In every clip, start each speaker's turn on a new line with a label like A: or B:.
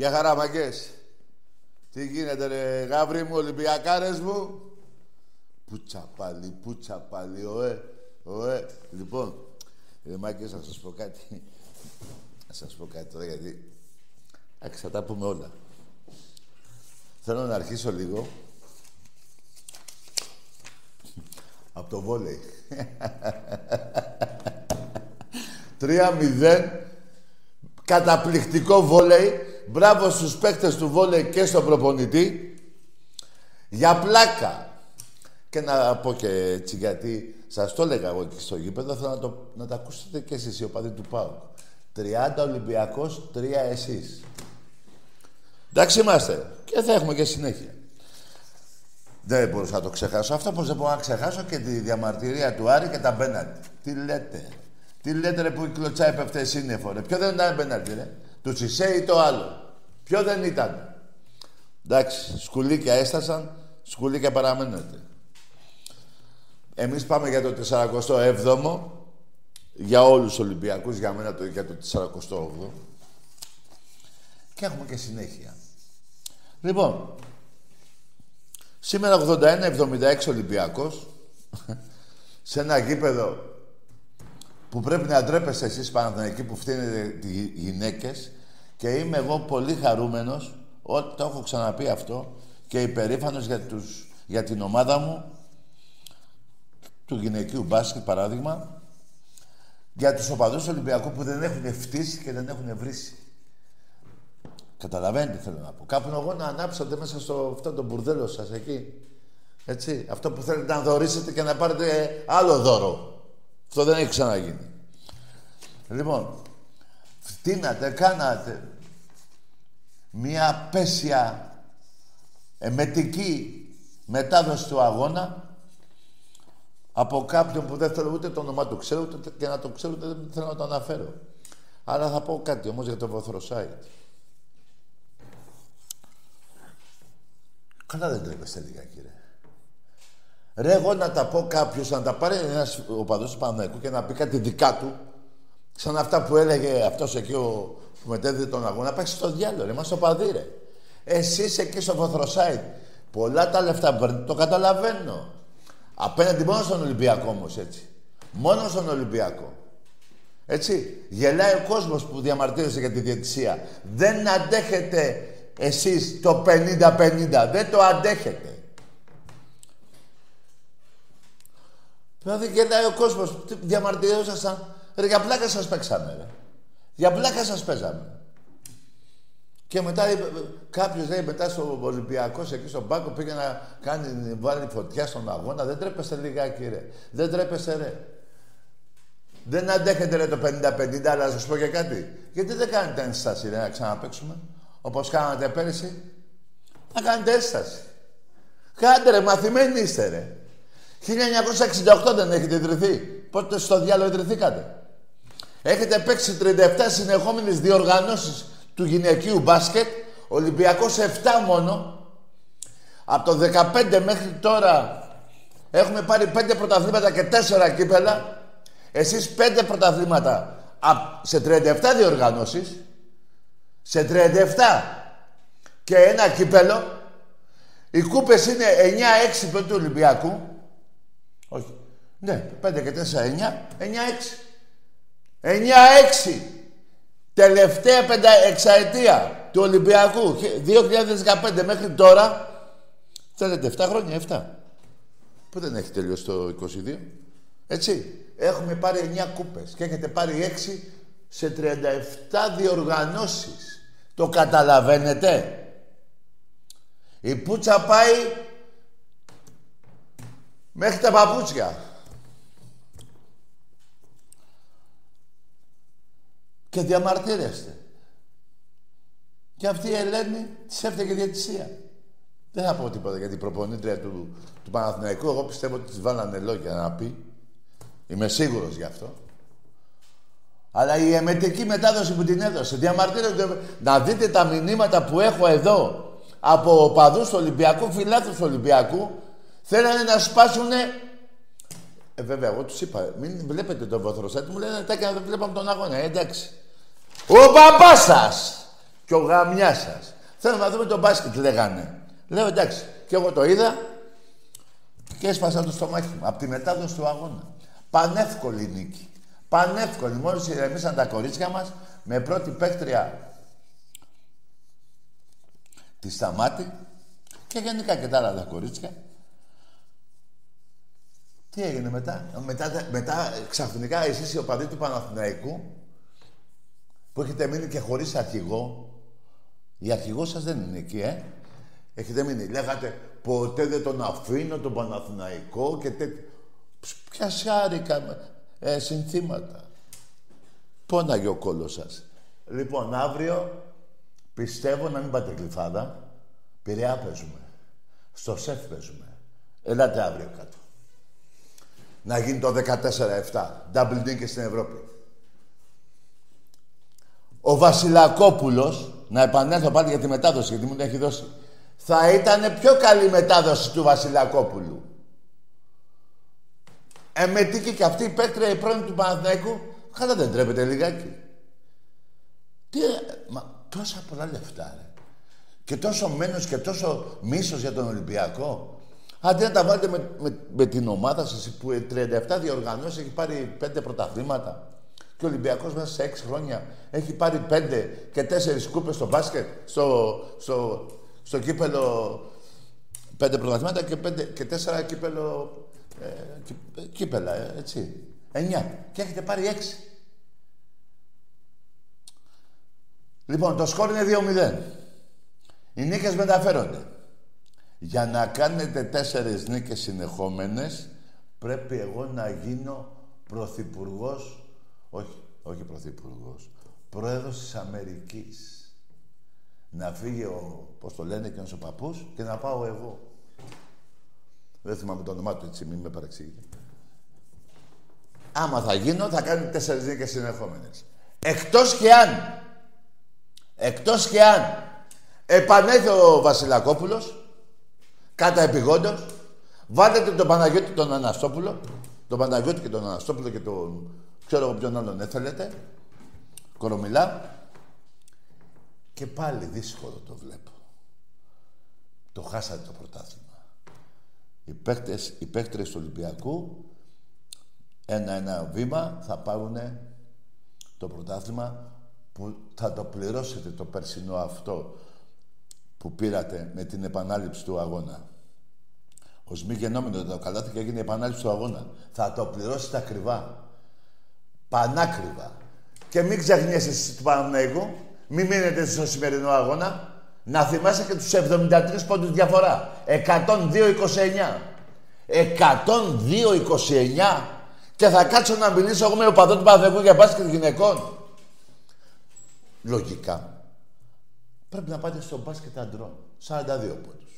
A: Γεια χαρά, μαγκές. Τι γίνεται, ρε, γάβρι μου, Ολυμπιακάρες μου. Πούτσα πάλι, πούτσα πάλι, ωε, ωε. Λοιπόν, ρε μάγκες, να σας πω κάτι. Να σας πω κάτι τώρα, γιατί... Εντάξει, θα τα πούμε όλα. Θέλω να αρχίσω λίγο. Από το βόλεϊ. 3-0. Καταπληκτικό βόλεϊ. Μπράβο στους παίκτες του βόλεϊ και στον προπονητή. Για πλάκα. Και να πω και έτσι γιατί σας το έλεγα εγώ και στο γήπεδο, θέλω να το, να το ακούσετε και εσείς οι οπαδοί του ΠΑΟΚ. 30 Ολυμπιακός, 3 εσείς. Εντάξει είμαστε. Και θα έχουμε και συνέχεια. Δεν μπορούσα να το ξεχάσω. Αυτό πως δεν μπορώ να ξεχάσω και τη διαμαρτυρία του Άρη και τα μπέναντι. Τι λέτε. Τι λέτε ρε που η κλωτσά έπεφτε σύννεφο ρε. Ποιο δεν ήταν μπέναντι ρε. Του Τσισέ ή το άλλο. Ποιο δεν ήταν. Εντάξει, σκουλίκια έστασαν, σκουλίκια παραμένετε. Εμείς πάμε για το 47ο, για όλους τους Ολυμπιακούς, για μένα το, για το 48ο. Και έχουμε και συνέχεια. Λοιπόν, σήμερα 81-76 Ολυμπιακός, σε ένα γήπεδο που πρέπει να ντρέπεστε εσείς εκεί που φτύνετε οι γυναίκες και είμαι εγώ πολύ χαρούμενος, ό, το έχω ξαναπεί αυτό, και υπερήφανος για, τους, για την ομάδα μου, του γυναικείου μπάσκετ παράδειγμα, για τους οπαδούς Ολυμπιακού που δεν έχουν φτύσει και δεν έχουν βρήσει. Καταλαβαίνετε τι θέλω να πω. Κάπου εγώ να ανάψατε μέσα στο αυτό το μπουρδέλο σας εκεί. Έτσι. Αυτό που θέλετε να δωρήσετε και να πάρετε άλλο δώρο. Αυτό δεν έχει ξαναγίνει. Λοιπόν, φτύνατε, κάνατε μία απέσια εμετική μετάδοση του αγώνα από κάποιον που δεν θέλω ούτε το όνομά του ξέρω, ούτε και να το ξέρω, ούτε δεν θέλω να το αναφέρω. Αλλά θα πω κάτι όμως για το Βοθροσάιτ. Καλά δεν τρέπεστε λίγα, κύριε. Ρε, εγώ να τα πω κάποιος, να τα πάρει ένας οπαδό του Παναγικού και να πει κάτι δικά του, σαν αυτά που έλεγε αυτός εκεί ο, που μετέδιδε τον αγώνα, πάει στο διάλογο, ρε, μας οπαδί, ρε. Εσείς εκεί στο Βοθροσάιτ, πολλά τα λεφτά παίρνετε, το καταλαβαίνω. Απέναντι μόνο στον Ολυμπιακό όμως έτσι. Μόνο στον Ολυμπιακό. Έτσι. Γελάει ο κόσμος που διαμαρτύρεται για τη διαιτησία. Δεν αντέχετε εσείς το 50-50. Δεν το αντέχετε. Δηλαδή γελάει ο κόσμος. Διαμαρτυρόσασταν. Ρε για πλάκα σας παίξαμε ρε. Για πλάκα σας παίζαμε. Και μετά κάποιος λέει μετά στο Ολυμπιακό εκεί στον Πάκο πήγε να κάνει, βάλει φωτιά στον αγώνα. Δεν τρέπεστε λιγάκι ρε. Δεν τρέπεστε ρε. Δεν αντέχετε ρε το 50-50, αλλά να σας πω και κάτι. Γιατί δεν κάνετε ένσταση ρε να ξαναπέξουμε. Όπως κάνατε πέρυσι. Να κάνετε ένσταση. Κάντε ρε, μαθημένοι είστε ρε. 1968 δεν έχετε ιδρυθεί. Πότε στο διάλογο ιδρυθήκατε; Έχετε παίξει 37 συνεχόμενες διοργανώσεις του γυναικείου μπάσκετ, Ολυμπιακός 7 μόνο. Από το 15 μέχρι τώρα έχουμε πάρει 5 πρωταθλήματα και 4 κύπελα. Εσείς 5 πρωταθλήματα σε 37 διοργανώσεις. Σε 37 και ένα κύπελο. Οι κούπες είναι 9-6 του Ολυμπιακού. Όχι. Ναι, 5 και 4, 9. 9-6. 9-6. Τελευταία πεντα... εξαετία του Ολυμπιακού, 2015 μέχρι τώρα, θέλετε 7 χρόνια, 7. Που δεν έχει τελειώσει το 22. Έτσι. Έχουμε πάρει 9 κούπες και έχετε πάρει 6 σε 37 διοργανώσεις. Το καταλαβαίνετε; Η πουτσα πάει μέχρι τα παπούτσια. και διαμαρτύρεστε. Και αυτή η Ελένη της έφταιγε διατησία. Δεν θα πω τίποτα για την προπονήτρια του, του Παναθηναϊκού. Εγώ πιστεύω ότι της βάλανε λόγια να πει. Είμαι σίγουρος γι' αυτό. Αλλά η εμετική μετάδοση που την έδωσε, διαμαρτύρεται. Να δείτε τα μηνύματα που έχω εδώ από οπαδούς του Ολυμπιακού, φιλάθλους του Ολυμπιακού, θέλανε να σπάσουν. Ε, βέβαια, εγώ τους είπα, μην βλέπετε τον βοθροσάτη, μου λένε τα και δεν βλέπαμε τον αγώνα. Ε, εντάξει. Ο μπαμπάς σας Και ο γαμιάς σας. Θέλουμε να δούμε τον μπάσκετ, λέγανε. Λέω εντάξει. Και εγώ το είδα και έσπασα το στομάχι μου από τη μετάδοση του αγώνα. Πανεύκολη νίκη. Πανεύκολη. Μόλις ηρεμήσαν τα κορίτσια μας με πρώτη παίκτρια τη Σταμάτη και γενικά και τα άλλα τα κορίτσια. Τι έγινε μετά; Μετά, μετά ξαφνικά εσείς οι οπαδοί του Παναθηναϊκού που έχετε μείνει και χωρίς αρχηγό. Η αρχηγό σας δεν είναι εκεί, ε. Έχετε μείνει. Λέγατε ποτέ δεν τον αφήνω τον Παναθηναϊκό και τέτοια. Ποια σάρικα ε, συνθήματα. Πόναγε ο κόλλος σας. Λοιπόν, αύριο πιστεύω να μην πάτε κλειφάδα. Πειραιά παίζουμε. Στο σεφ παίζουμε. Ελάτε αύριο κάτω. Να γίνει το 14-7. Double και στην Ευρώπη. Ο Βασιλακόπουλος, να επανέλθω πάλι για τη μετάδοση, γιατί μου την έχει δώσει, θα ήταν πιο καλή μετάδοση του Βασιλακόπουλου. Εμετήκε και αυτή η παίκτρια η πρώην του Παναθηναϊκού. Καλά δεν τρέπεται λιγάκι. Τι, μα τόσα πολλά λεφτά, ρε. Και τόσο μένος και τόσο μίσος για τον Ολυμπιακό. Αντί να τα βάλετε με, με, με την ομάδα σας που 37 διοργανώσεις έχει πάρει 5 πρωταθλήματα. Και ο Ολυμπιακός μέσα σε 6 χρόνια έχει πάρει 5 και 4 κούπες στο μπάσκετ, στο, στο, στο κύπελο 5 πρωταθλήματα και, 5, και 4 κύπελο, ε, κύπελα, ε, έτσι. 9. Και έχετε πάρει 6. Λοιπόν, το σκόρ είναι 2-0. Οι νίκες μεταφέρονται. Για να κάνετε τέσσερις νίκες συνεχόμενες, πρέπει εγώ να γίνω πρωθυπουργός, όχι, όχι πρωθυπουργός, πρόεδρος της Αμερικής. Να φύγει ο, πώς το λένε και ο παππούς και να πάω εγώ. Δεν θυμάμαι το όνομά του έτσι, μην με παρεξηγείτε. Άμα θα γίνω, θα κάνω τέσσερις νίκες συνεχόμενες. Εκτός και αν, εκτός και αν επανέλθει ο Βασιλακόπουλος Κάτα επιγόντως. Βάλετε τον Παναγιώτη τον Αναστόπουλο. Τον Παναγιώτη και τον Αναστόπουλο και τον... Ξέρω εγώ ποιον άλλον έθελετε. Κορομιλά. Και πάλι δύσκολο το βλέπω. Το χάσατε το πρωτάθλημα. Οι παίκτες, οι παίκτες του Ολυμπιακού ένα-ένα βήμα θα πάρουν το πρωτάθλημα που θα το πληρώσετε το περσινό αυτό που πήρατε με την επανάληψη του αγώνα. Ο μη γενόμενο το καλάθι και έγινε η επανάληψη του αγώνα. Θα το πληρώσετε ακριβά. Πανάκριβα. Και μην ξεχνιέσαι εσείς του Παναγενικού. Μην μείνετε στο σημερινό αγώνα. Να θυμάσαι και τους 73 πόντους διαφορά. 102-29. 102-29. Και θα κάτσω να μιλήσω εγώ με ο παδό του Παναγενικού για μπάσκετ γυναικών. Λογικά. Πρέπει να πάτε στο μπάσκετ αντρών. 42 πόντους.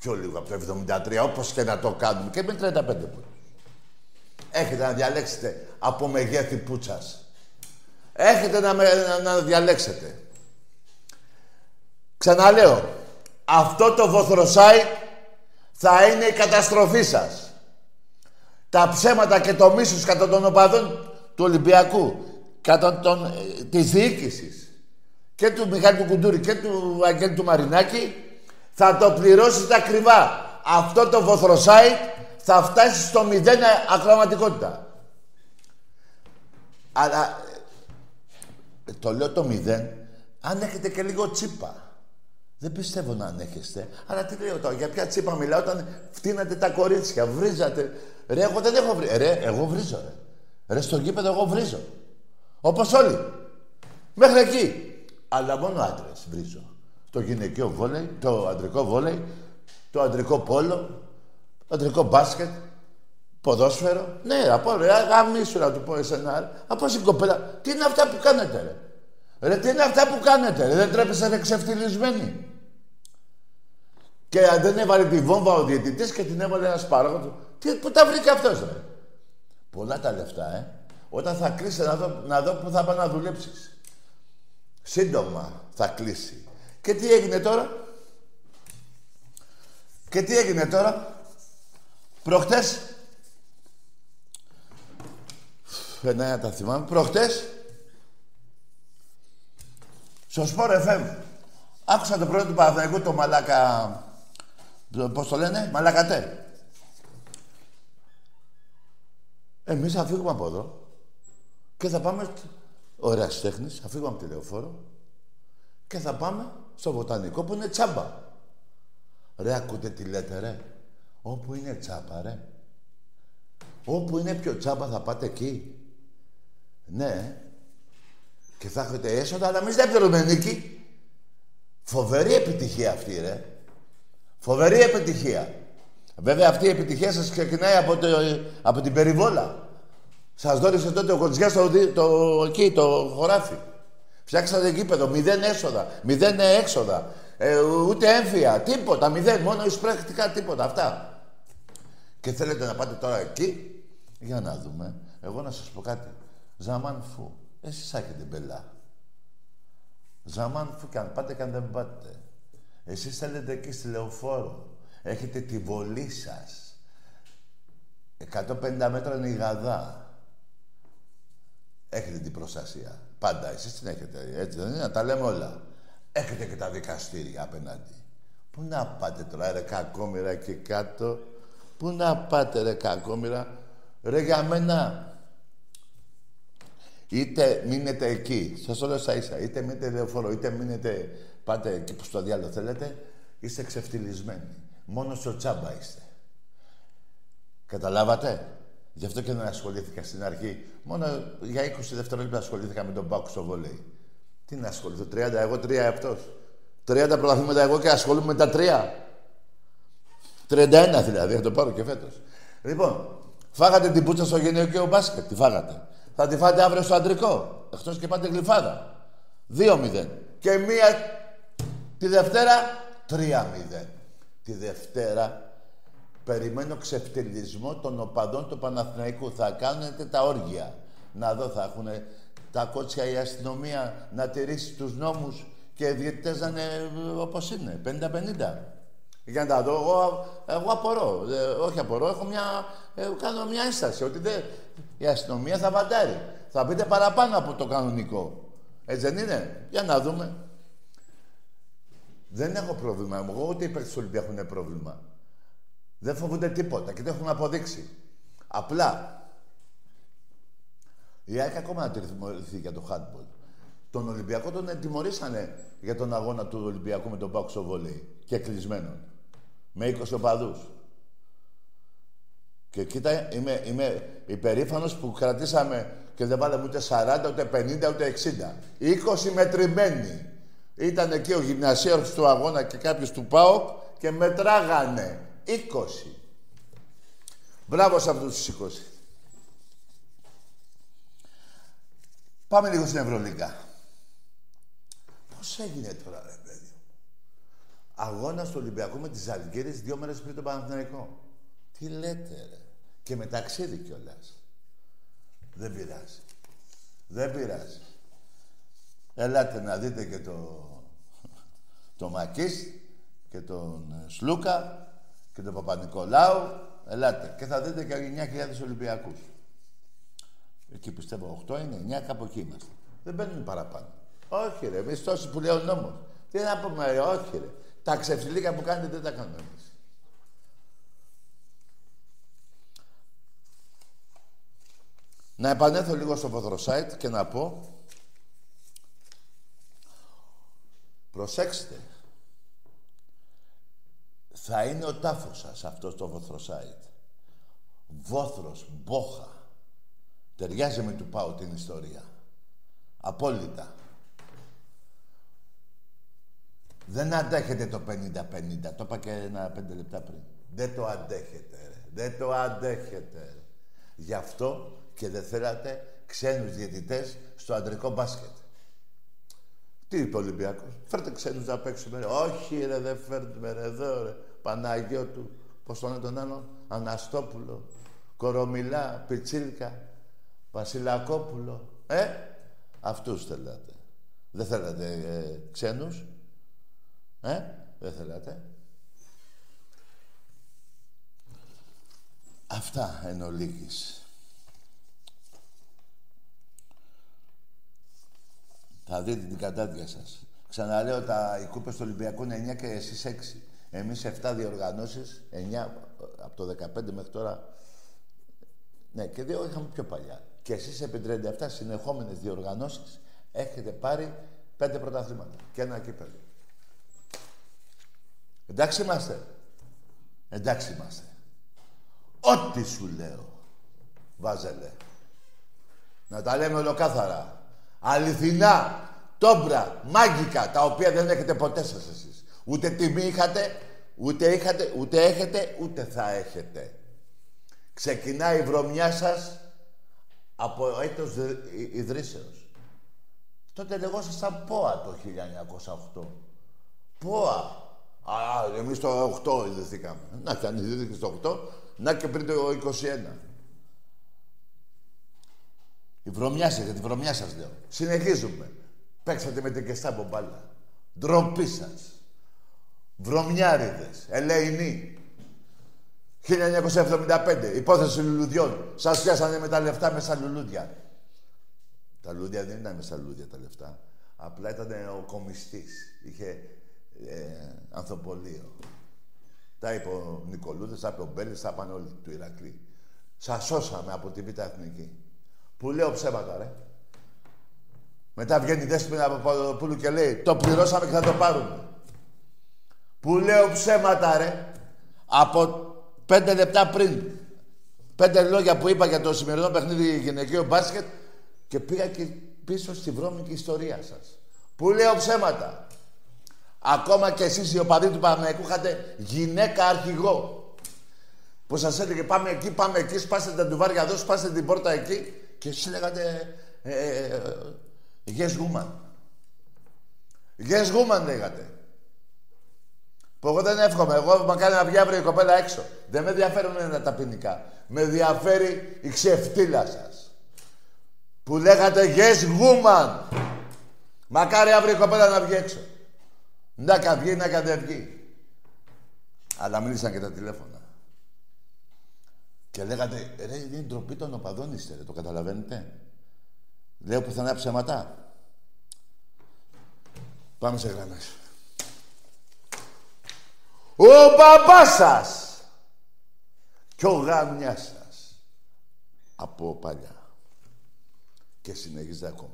A: Πιο λίγο από το 73, όπως και να το κάνουμε. Και με 35 πόντους. Έχετε να διαλέξετε από μεγέθη πούτσας. Έχετε να, να, να διαλέξετε. Ξαναλέω, αυτό το βοθροσάι θα είναι η καταστροφή σας. Τα ψέματα και το μίσος κατά των οπαδών του Ολυμπιακού, κατά των, ε, της διοίκησης, και του Μιχάλη του Κουντούρη και του Αγγέλη του Μαρινάκη θα το πληρώσετε ακριβά. Αυτό το βοθροσάιτ θα φτάσει στο μηδέν ακροματικότητα. Αλλά ε, το λέω το μηδέν αν έχετε και λίγο τσίπα. Δεν πιστεύω να ανέχεστε. Αλλά τι λέω τώρα, για ποια τσίπα μιλάω όταν φτύνατε τα κορίτσια, βρίζατε. Ρε, εγώ δεν έχω βρει. Ρε, εγώ βρίζω, ρε. Ρε, στο γήπεδο εγώ βρίζω. Όπως όλοι. Μέχρι εκεί. Αλλά μόνο άντρες βρίζω. Το γυναικείο βόλεϊ, το αντρικό βόλεϊ, το αντρικό πόλο, το αντρικό μπάσκετ, ποδόσφαιρο. Ναι, από ρε, γαμίσου να του πω εσένα. Από στην κοπέλα. Τι είναι αυτά που κάνετε, ρε; Ρε, τι είναι αυτά που κάνετε, ρε; Δεν τρέπεσαι ρε ξεφτυλισμένοι. Και δεν έβαλε τη βόμβα ο διαιτητής και την έβαλε ένας παράγοντας. Τι, πού τα βρήκε αυτός, ρε; Πολλά τα λεφτά, ε. Όταν θα κλείσει να δω, να δω πού θα πάει να δουλέψεις. Σύντομα θα κλείσει. Και τι έγινε τώρα; Και τι έγινε τώρα; Προχτές. Φαινάει να τα θυμάμαι. Προχτές. Στο Σπορ FM. Άκουσα το πρώτο του Παναθηναϊκού, το Μαλάκα... Πώς το λένε, Μαλακατέ. Εμείς θα φύγουμε από εδώ και θα πάμε... Ωραία τέχνης, θα φύγουμε από τη λεωφόρο και θα πάμε στο βοτανικό που είναι τσάμπα. Ρε, ακούτε τι λέτε, ρε. Όπου είναι τσάμπα, ρε. Όπου είναι πιο τσάμπα θα πάτε εκεί. Ναι. Και θα έχετε έσοδα, αλλά εμείς δεν θέλουμε νίκη. Φοβερή επιτυχία αυτή, ρε. Φοβερή επιτυχία. Βέβαια αυτή η επιτυχία σας ξεκινάει από, το, από την περιβόλα. Σας δόρισε τότε ο Κοντζιάς το, το, εκεί, το χωράφι. Φτιάξατε γήπεδο, μηδέn έσοδα, μηδέn έξοδα. Ε, ούτε έμφυα, τίποτα, μηδέn, μόνο εισπρακτικά τίποτα, αυτά. Και θέλετε να πάτε τώρα εκεί, για να δούμε. Εγώ να σας πω κάτι. Ζαμάν φου, εσείς έχετε μπελά. Ζαμάν φου, και αν πάτε και αν δεν πάτε. Εσείς θέλετε εκεί στη Λεωφόρο. Έχετε τη βολή σας. 150 μέτρα είναι η γαδά. Έχετε την προστασία. Πάντα εσείς την έχετε, έτσι δεν είναι, να τα λέμε όλα. Έχετε και τα δικαστήρια απέναντι. Πού να πάτε τώρα, ρε κακόμοιρα εκεί κάτω. Πού να πάτε, ρε κακόμοιρα. Ρε για μένα. Είτε μείνετε εκεί, σας το λέω στα ίσα, είτε μείνετε λεωφόρο, είτε μείνετε, πάτε εκεί που στο διάλογο θέλετε, είστε ξεφτυλισμένοι. Μόνος στο τσάμπα είστε. Καταλάβατε; Γι' αυτό και δεν ασχολήθηκα στην αρχή. Μόνο για 20 δευτερόλεπτα ασχολήθηκα με τον Πάκου στο βολέι. Τι να ασχοληθώ, 30 εγώ, 3 αυτό. 30 πρωταθλήματα εγώ και ασχολούμαι με τα 3. 31 δηλαδή, θα το πάρω και φέτος. Λοιπόν, φάγατε την πούτσα στο γυναικείο μπάσκετ, τη φάγατε. Θα τη φάτε αύριο στο αντρικό. Εκτός και πάτε γλυφάδα. 2-0. Και μία τη Δευτέρα 3-0. Τη Δευτέρα Περιμένω ξεφτυλισμό των οπαδών του Παναθηναϊκού. Θα κάνετε τα όργια. Να δω, θα έχουν τα κότσια η αστυνομία να τηρήσει τους νόμους και οι διαιτητές να είναι ε, όπως είναι, 50-50. Για να τα δω, εγώ, εγώ απορώ. Ε, όχι απορώ, έχω μια, ε, κάνω μια ένσταση ότι δεν, η αστυνομία θα βαντάρει. Θα πείτε παραπάνω από το κανονικό. Έτσι δεν είναι; Για να δούμε. Δεν έχω πρόβλημα. Εγώ ούτε οι παίκτες του Ολυμπιακού έχουν πρόβλημα. Δεν φοβούνται τίποτα και δεν έχουν αποδείξει. Απλά η ΑΕΚ ακόμα να τιμωρηθεί για το handball. Τον Ολυμπιακό τον τιμωρήσανε για τον αγώνα του Ολυμπιακού με τον Πάκο Βολέι και κλεισμένο. Με 20 οπαδούς. Και κοίτα, είμαι, είμαι υπερήφανος που κρατήσαμε και δεν βάλαμε ούτε 40, ούτε 50, ούτε 60. 20 μετρημένοι. Ήταν εκεί ο γυμνασίαρχος του αγώνα και κάποιος του ΠΑΟΚ και μετράγανε. 20. Μπράβο σε αυτούς τους 20. Πάμε λίγο στην Ευρωλίγκα. Πώς έγινε τώρα, ρε παιδί Αγώνα στο Ολυμπιακό με τις Αλγέρες δύο μέρες πριν το Παναθηναϊκό. Τι λέτε, ρε; Και με ταξίδι κιόλας. Δεν πειράζει. Δεν πειράζει. Ελάτε να δείτε και το, το Μακίς και τον Σλούκα και τον Παπα-Νικολάου, ελάτε. Και θα δείτε και 9.000 Ολυμπιακούς. Εκεί πιστεύω 8 είναι, 9 κάπου εκεί είμαστε. Δεν μπαίνουν παραπάνω. Όχι ρε, εμείς τόσοι που λέει ο νόμος. Τι να πούμε ρε, όχι ρε. Τα ξεφυλίκα που κάνετε δεν τα κάνουμε εμείς. Να επανέλθω λίγο στο Ποδροσάιτ και να πω προσέξτε θα είναι ο τάφος σας αυτός το βοθροσάιτ. Βόθρος, μπόχα. Ταιριάζει με του πάω την ιστορία. Απόλυτα. Δεν αντέχετε το 50-50. Το είπα και ένα πέντε λεπτά πριν. Δεν το αντέχετε, ρε. Δεν το αντέχετε, ρε. Γι' αυτό και δεν θέλατε ξένους διαιτητές στο αντρικό μπάσκετ. Τι είπε ο Ολυμπιακός; Φέρτε ξένους να παίξουμε. Όχι ρε, δεν φέρνουμε ρε, εδώ ρε. Παναγιώτου, πώς τον τον άλλο, Αναστόπουλο, Κορομιλά, Πιτσίλκα, Βασιλακόπουλο. Ε, αυτούς θέλατε. Δεν θέλατε ε, ξένους; Ε, δεν θέλατε. Αυτά εν ολίγης. Θα δείτε την κατάδια σας. Ξαναλέω, τα, οι κούπες του Ολυμπιακού είναι 9 και εσείς 6. Εμείς 7 διοργανώσεις, 9 από το 15 μέχρι τώρα. Ναι, και δύο είχαμε πιο παλιά. Και εσείς επί 37 συνεχόμενες διοργανώσεις έχετε πάρει 5 πρωταθλήματα και ένα κύπελο. Εντάξει είμαστε. Εντάξει είμαστε. Ό,τι σου λέω. Βάζελε. Να τα λέμε ολοκάθαρα. Αληθινά. Τόμπρα. Μάγικα. Τα οποία δεν έχετε ποτέ σας εσείς. Ούτε τιμή είχατε, ούτε είχατε, ούτε έχετε, ούτε θα έχετε. Ξεκινάει η βρωμιά σας από έτος ιδρύσεως. Τότε λεγόσασταν ΠΟΑ το 1908. ΠΟΑ. Α, εμείς το 8 ιδρυθήκαμε. Να και αν ιδρύθηκε στο 8, να και πριν το 21. Η βρωμιά σας, για τη βρωμιά σας λέω. Συνεχίζουμε. Παίξατε με την Κεστάμπο μπάλα. Ντροπή σας. Βρωμιάριδες. Ελεηνοί. 1975. Υπόθεση λουλουδιών. Σας πιάσανε με τα λεφτά μέσα λουλούδια. Τα λουλούδια δεν ήταν μέσα λουλούδια τα λεφτά. Απλά ήταν ο κομιστής. Είχε ε, ανθοπολείο. Τα είπε ο Νικολούδης, τα είπε ο Μπέλης, τα είπαν όλοι του Ηρακλή. Σας σώσαμε από τη Β' Εθνική. Που λέω ψέματα, ρε. Μετά βγαίνει η Δέσποινα από Παπαδοπούλου και λέει το πληρώσαμε και θα το πάρουμε. Που λέω ψέματα, ρε. Από πέντε λεπτά πριν. Πέντε λόγια που είπα για το σημερινό παιχνίδι γυναικείο μπάσκετ και πήγα και πίσω στη βρώμικη ιστορία σας. Που λέω ψέματα. Ακόμα και εσείς οι οπαδοί του Παναγικού είχατε γυναίκα αρχηγό. Που σας έλεγε πάμε εκεί, πάμε εκεί, σπάστε τα ντουβάρια εδώ, σπάστε την πόρτα εκεί και εσείς λέγατε ε, ε, ε, yes woman. Yes woman λέγατε. Που εγώ δεν εύχομαι. Εγώ μα κάνει να βγει αύριο η κοπέλα έξω. Δεν με ενδιαφέρουν τα ποινικά. Με ενδιαφέρει η ξεφτύλα σας. Που λέγατε yes woman. Μακάρι αύριο η κοπέλα να βγει έξω. Να καβγεί, να κατεβγεί. Αλλά μίλησαν και τα τηλέφωνα. Και λέγατε, ρε, είναι ντροπή των οπαδών είστε, ρε, το καταλαβαίνετε; Λέω πουθενά ψέματα. Πάμε σε γραμμές. Ο μπαμπάς σας και ο γάμιας σας από παλιά. Και συνεχίζεται ακόμα.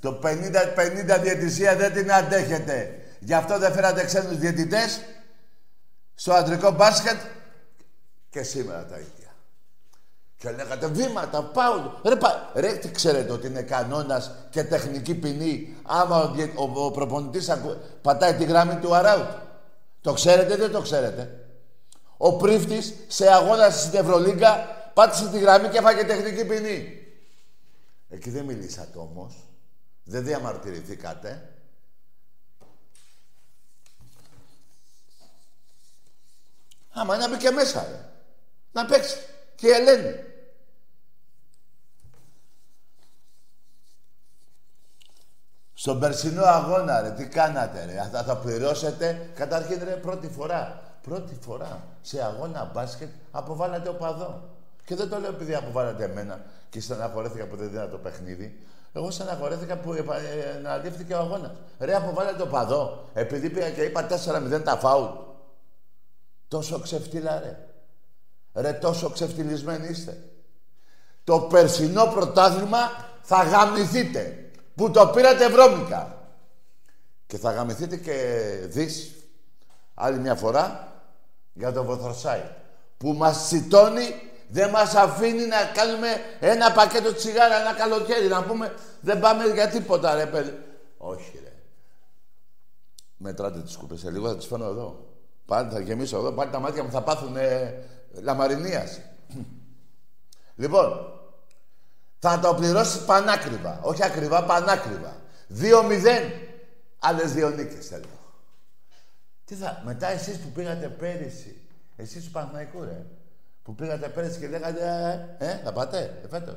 A: Το 50-50 διαιτησία δεν την αντέχετε. Γι' αυτό δεν φέρατε ξένους διαιτητές στο αντρικό μπάσκετ και σήμερα τα ίδια. Και λέγατε βήματα, πάω. Ρε, πα... Ρε τι ξέρετε ότι είναι κανόνας και τεχνική ποινή άμα ο, ο, ο προπονητής πατάει τη γράμμη του αράουτ. Το ξέρετε δεν το ξέρετε; Ο πρίφτης σε αγώνα στην Ευρωλίγκα πάτησε τη γραμμή και έφαγε τεχνική ποινή. Εκεί δεν μιλήσατε όμως. Δεν διαμαρτυρηθήκατε. Άμα να μπει και μέσα, ρε. Να παίξει. Και η Ελένη. Στον περσινό αγώνα, ρε, τι κάνατε, ρε; Θα τα πληρώσετε; Καταρχήν, ρε, πρώτη φορά. Πρώτη φορά σε αγώνα μπάσκετ αποβάλλατε οπαδό. Και δεν το λέω επειδή αποβάλλατε εμένα και στεναχωρέθηκα που δεν δίνα το παιχνίδι. Εγώ στεναχωρέθηκα που αναλήφθηκε ο αγώνας. Ρε, αποβάλλατε το παδό. Επειδή πήγα και είπα 4-0 τα φάουλ. Τόσο ξεφτύλα, ρε. Ρε, τόσο ξεφτυλισμένοι είστε. Το περσινό πρωτάθλημα θα γαμηθείτε. Που το πήρατε βρώμικα. Και θα γαμηθείτε και δεις άλλη μια φορά για το Βοθροσάι. Που μας τσιτώνει δεν μας αφήνει να κάνουμε ένα πακέτο τσιγάρα ένα καλοκαίρι. Να πούμε δεν πάμε για τίποτα ρε παιδί. Όχι ρε. Μετράτε τις κούπες. Σε λίγο θα τις φέρνω εδώ. Πάλι θα γεμίσω εδώ. Πάλι τα μάτια μου θα πάθουν ε, λαμαρινίαση. λοιπόν, θα το πληρώσεις πανάκριβα. Όχι ακριβά, πανάκριβα. 2-0. Άλλες δύο νίκες θέλω. Τι θα, μετά εσείς που πήγατε πέρυσι, εσείς τους Παναθηναϊκούς ρε, που πήγατε πέρυσι και λέγατε, ε, ε θα πάτε, ε, φέτος.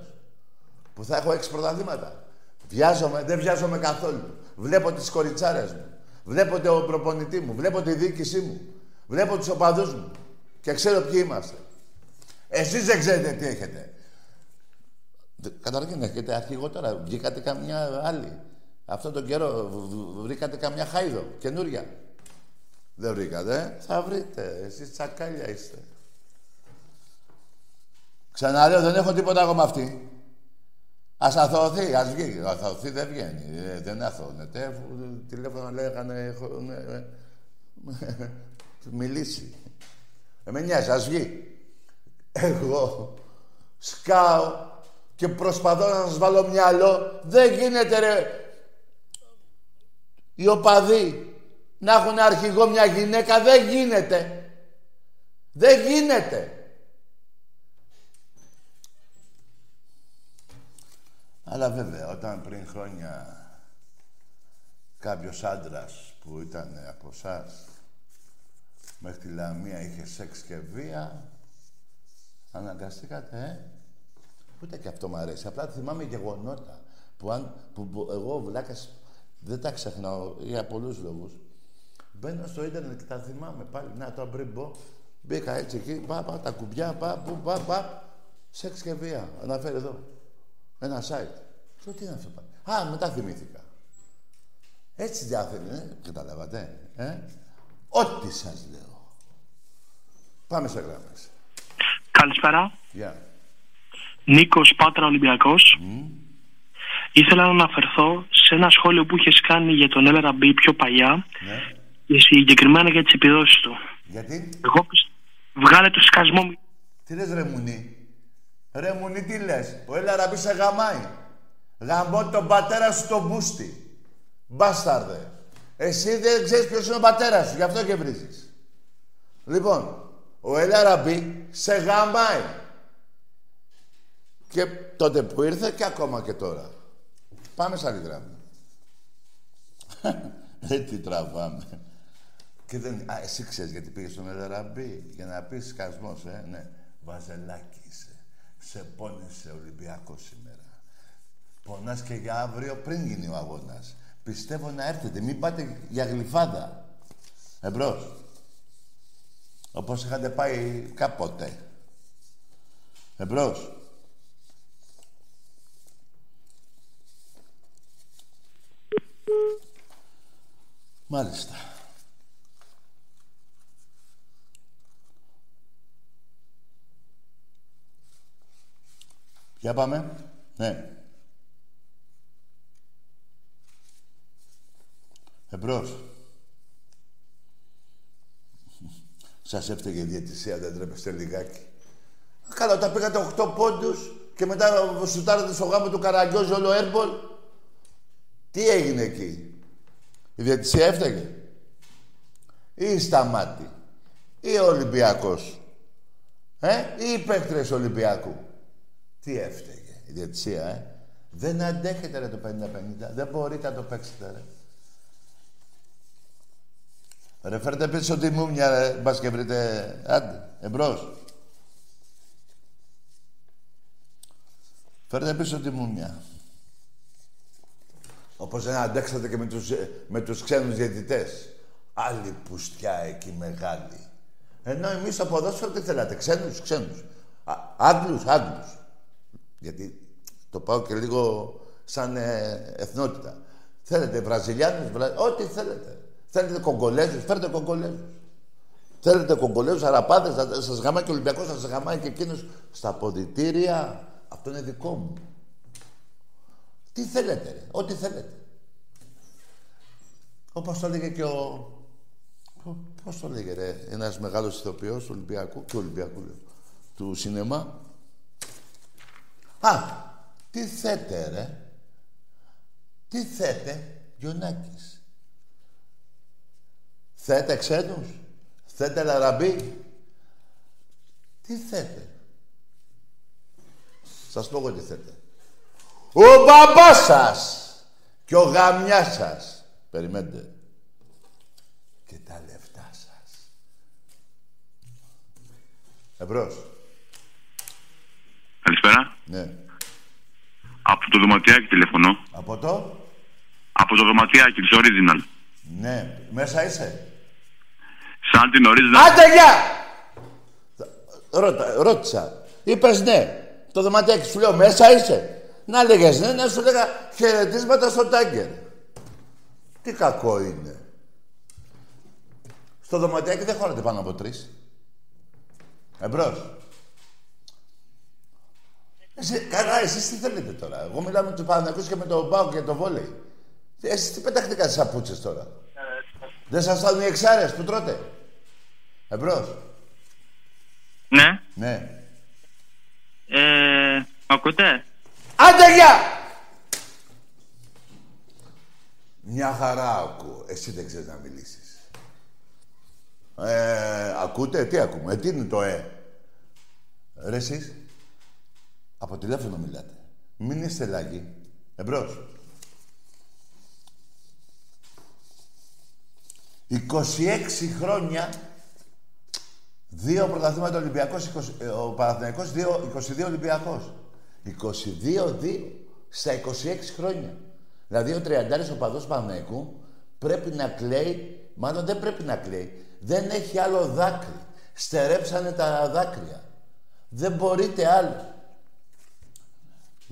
A: Που θα έχω έξι πρωταθλήματα. Βιάζομαι, δεν βιάζομαι καθόλου. Βλέπω τις κοριτσάρες μου. Βλέπω τον προπονητή μου. Βλέπω τη διοίκησή μου. Βλέπω τους οπαδούς μου. Και ξέρω ποιοι είμαστε. Εσείς δεν ξέρετε τι έχετε. Καταρχήν έχετε αρχηγό τώρα. Βγήκατε καμιά άλλη. Αυτό τον καιρό βρήκατε καμιά χάιδο καινούρια. Δεν βρήκατε. Ε; Θα βρείτε. Εσείς τσακάλια είστε. Ξαναλέω, δεν έχω τίποτα εγώ με αυτή. Ας αθωωθεί, ας βγει. Αθωωθεί δεν βγαίνει. Ε, δεν αθωώνεται. Τηλέφωνο λέγανε, έχουν ε, μιλήσει. Ε, με νοιάζει, ας βγει. Εγώ σκάω και προσπαθώ να σας βάλω μυαλό. Δεν γίνεται ρε οι οπαδοί να έχουν αρχηγό μια γυναίκα. Δεν γίνεται. Δεν γίνεται. Αλλά βέβαια, όταν πριν χρόνια κάποιος άντρας που ήταν από εσάς μέχρι τη Λαμία είχε σεξ και βία, αναγκαστήκατε, ε; Ούτε και αυτό μου αρέσει. Απλά θυμάμαι γεγονότα που, αν, που, που εγώ βλάκας δεν τα ξεχνάω για πολλούς λόγους. Μπαίνω στο ίντερνετ και τα θυμάμαι πάλι. Να το πριν πω. Μπήκα έτσι εκεί, πά, πά, τα κουμπιά, πά, πού, πά, πά. Σεξ και βία. Αναφέρει εδώ. Ένα site. Και τι είναι αυτό πάλι. Α, μετά θυμήθηκα. Έτσι διάθετε, ε, καταλάβατε. Ε; Ό,τι σας λέω. Πάμε σε γράμμες.
B: Καλησπέρα.
A: Γεια. Yeah.
B: Νίκος Πάτρα Ολυμπιακός. Ήθελα να αναφερθώ σε ένα σχόλιο που είχες κάνει για τον LRB πιο παλιά
A: Ναι.
B: και συγκεκριμένα για τις επιδόσεις του.
A: Γιατί;
B: Εγώ πισ- βγάλε το σκασμό
A: Τι λες ρε Μουνί. Ρε Μουνί τι λες; Ο Ελαραμπή σε γαμάει. Γαμπώ τον πατέρα σου τον μπούστι. Μπάσταρδε. Εσύ δεν ξέρεις ποιος είναι ο πατέρας σου. Γι' αυτό και βρίζεις. Λοιπόν, ο Ελαραμπή σε γαμάει. Και τότε που ήρθε και ακόμα και τώρα. Πάμε σε άλλη γράμμα. Ε, τι τραβάμε. Και δεν... Α, εσύ ξέρεις γιατί πήγες στον Ελαραμπή. Για να πεις σκασμός, ε, ναι. Βαζελάκι είσαι. Σε πόνεσε Ολυμπιακός σήμερα. Πονάς και για αύριο πριν γίνει ο αγώνας. Πιστεύω να έρθετε. Μην πάτε για γλυφάδα. Εμπρός. Όπως είχατε πάει κάποτε. Εμπρός. Μάλιστα. Για πάμε. Ναι. Εμπρός. Σας έφταιγε η διαιτησία, δεν τρέπεστε λιγάκι. Καλά, όταν πήγατε 8 πόντους και μετά σουτάρατε στο γάμο του Καραγκιόζη όλο έρμπολ. Τι έγινε εκεί; Η διαιτησία έφταιγε. Ή η Σταμάτη; Ή ο Ολυμπιακός; Ε, ή οι παίκτρες Ολυμπιακού; Τι έφταιγε η διαιτησία, ε; Δεν αντέχετε ρε το 50-50. Δεν μπορείτε να το παίξετε ρε. Ρε φέρτε πίσω τη μούμια ρε. Μπας και βρείτε... Άντε, εμπρός. Φέρτε πίσω τη μούμια. Όπως δεν αντέξατε και με τους, με τους ξένους διαιτητές. Άλλη πουστιά εκεί μεγάλη. Ενώ εμείς στο ποδόσφαιρο τι θέλατε, ξένους, ξένους. Α, Άγγλους, Άγγλους. Γιατί το πάω και λίγο σαν ε, εθνότητα. Θέλετε Βραζιλιάνους, Βρα... ό,τι θέλετε. Θέλετε Κογκολέζους, φέρτε Κογκολέζους. Θέλετε Κογκολέζους, Αραπάδες, θα σας γαμάει και ο Ολυμπιακός, θα σας γαμάει και εκείνος στα ποδητήρια. Αυτό είναι δικό μου. Τι θέλετε, ρε. Ό,τι θέλετε. Όπως το έλεγε και ο... Πώς το έλεγε, ρε. Ένας μεγάλος ηθοποιός του Ολυμπιακού, του Ολυμπιακού, λέω, του σινεμά. Α, τι θέτε, ρε. Τι θέτε, Γιονάκης. Θέτε ξένους. Θέτε λαραμπή. Τι θέτε. Σας πω εγώ τι θέτε. Ο μπαμπάς σας και ο γαμιάς σας. Περιμένετε. Και τα λεφτά σας. Εμπρός.
C: Καλησπέρα.
A: Ναι.
C: Από το δωματιάκι τηλεφωνώ.
A: Από το;
C: Από το δωματιάκι της Original.
A: Ναι. Μέσα είσαι;
C: Σαν την Original.
A: Άντε, γεια! Ρώτα, ρώτησα. Είπες ναι. Το δωματιάκι σου λέω μέσα είσαι; Να λέγες ναι, να σου λέγα χαιρετίσματα στο τάγκερ. Τι κακό είναι. Στο δωματιάκι δεν χώρατε πάνω από τρεις. Εμπρός. Εσύ, καλά, εσείς τι θέλετε τώρα. Εγώ μιλάω με τους Παναγιώτους και με τον Πάο και το βόλεϊ. Εσείς τι πετάχτηκα τις σαπούτσες τώρα. Δεν σας φτάνουν οι εξάρες που τρώτε. Εμπρός.
D: Ναι.
A: Ναι.
D: Ε, μ' ακούτε;
A: Άντε, γεια! Μια χαρά ακούω. Εσύ δεν ξέρεις να μιλήσεις. Ε, ακούτε, τι ακούμε, ε, τι είναι το ε; Ρε εσείς, από τηλέφωνο μιλάτε. Μην είστε λάγοι. Εμπρός. 26 χρόνια, δύο πρωταθλήματα Ολυμπιακός, 20, ε, ο Παναθηναϊκός, δύο, 22 Ολυμπιακός. 22-2 στα 26 χρόνια. Δηλαδή ο τριαντάρης οπαδός Παναθηναϊκού πρέπει να κλαίει, μάλλον δεν πρέπει να κλαίει, δεν έχει άλλο δάκρυ. Στερέψανε τα δάκρυα. Δεν μπορείτε άλλο.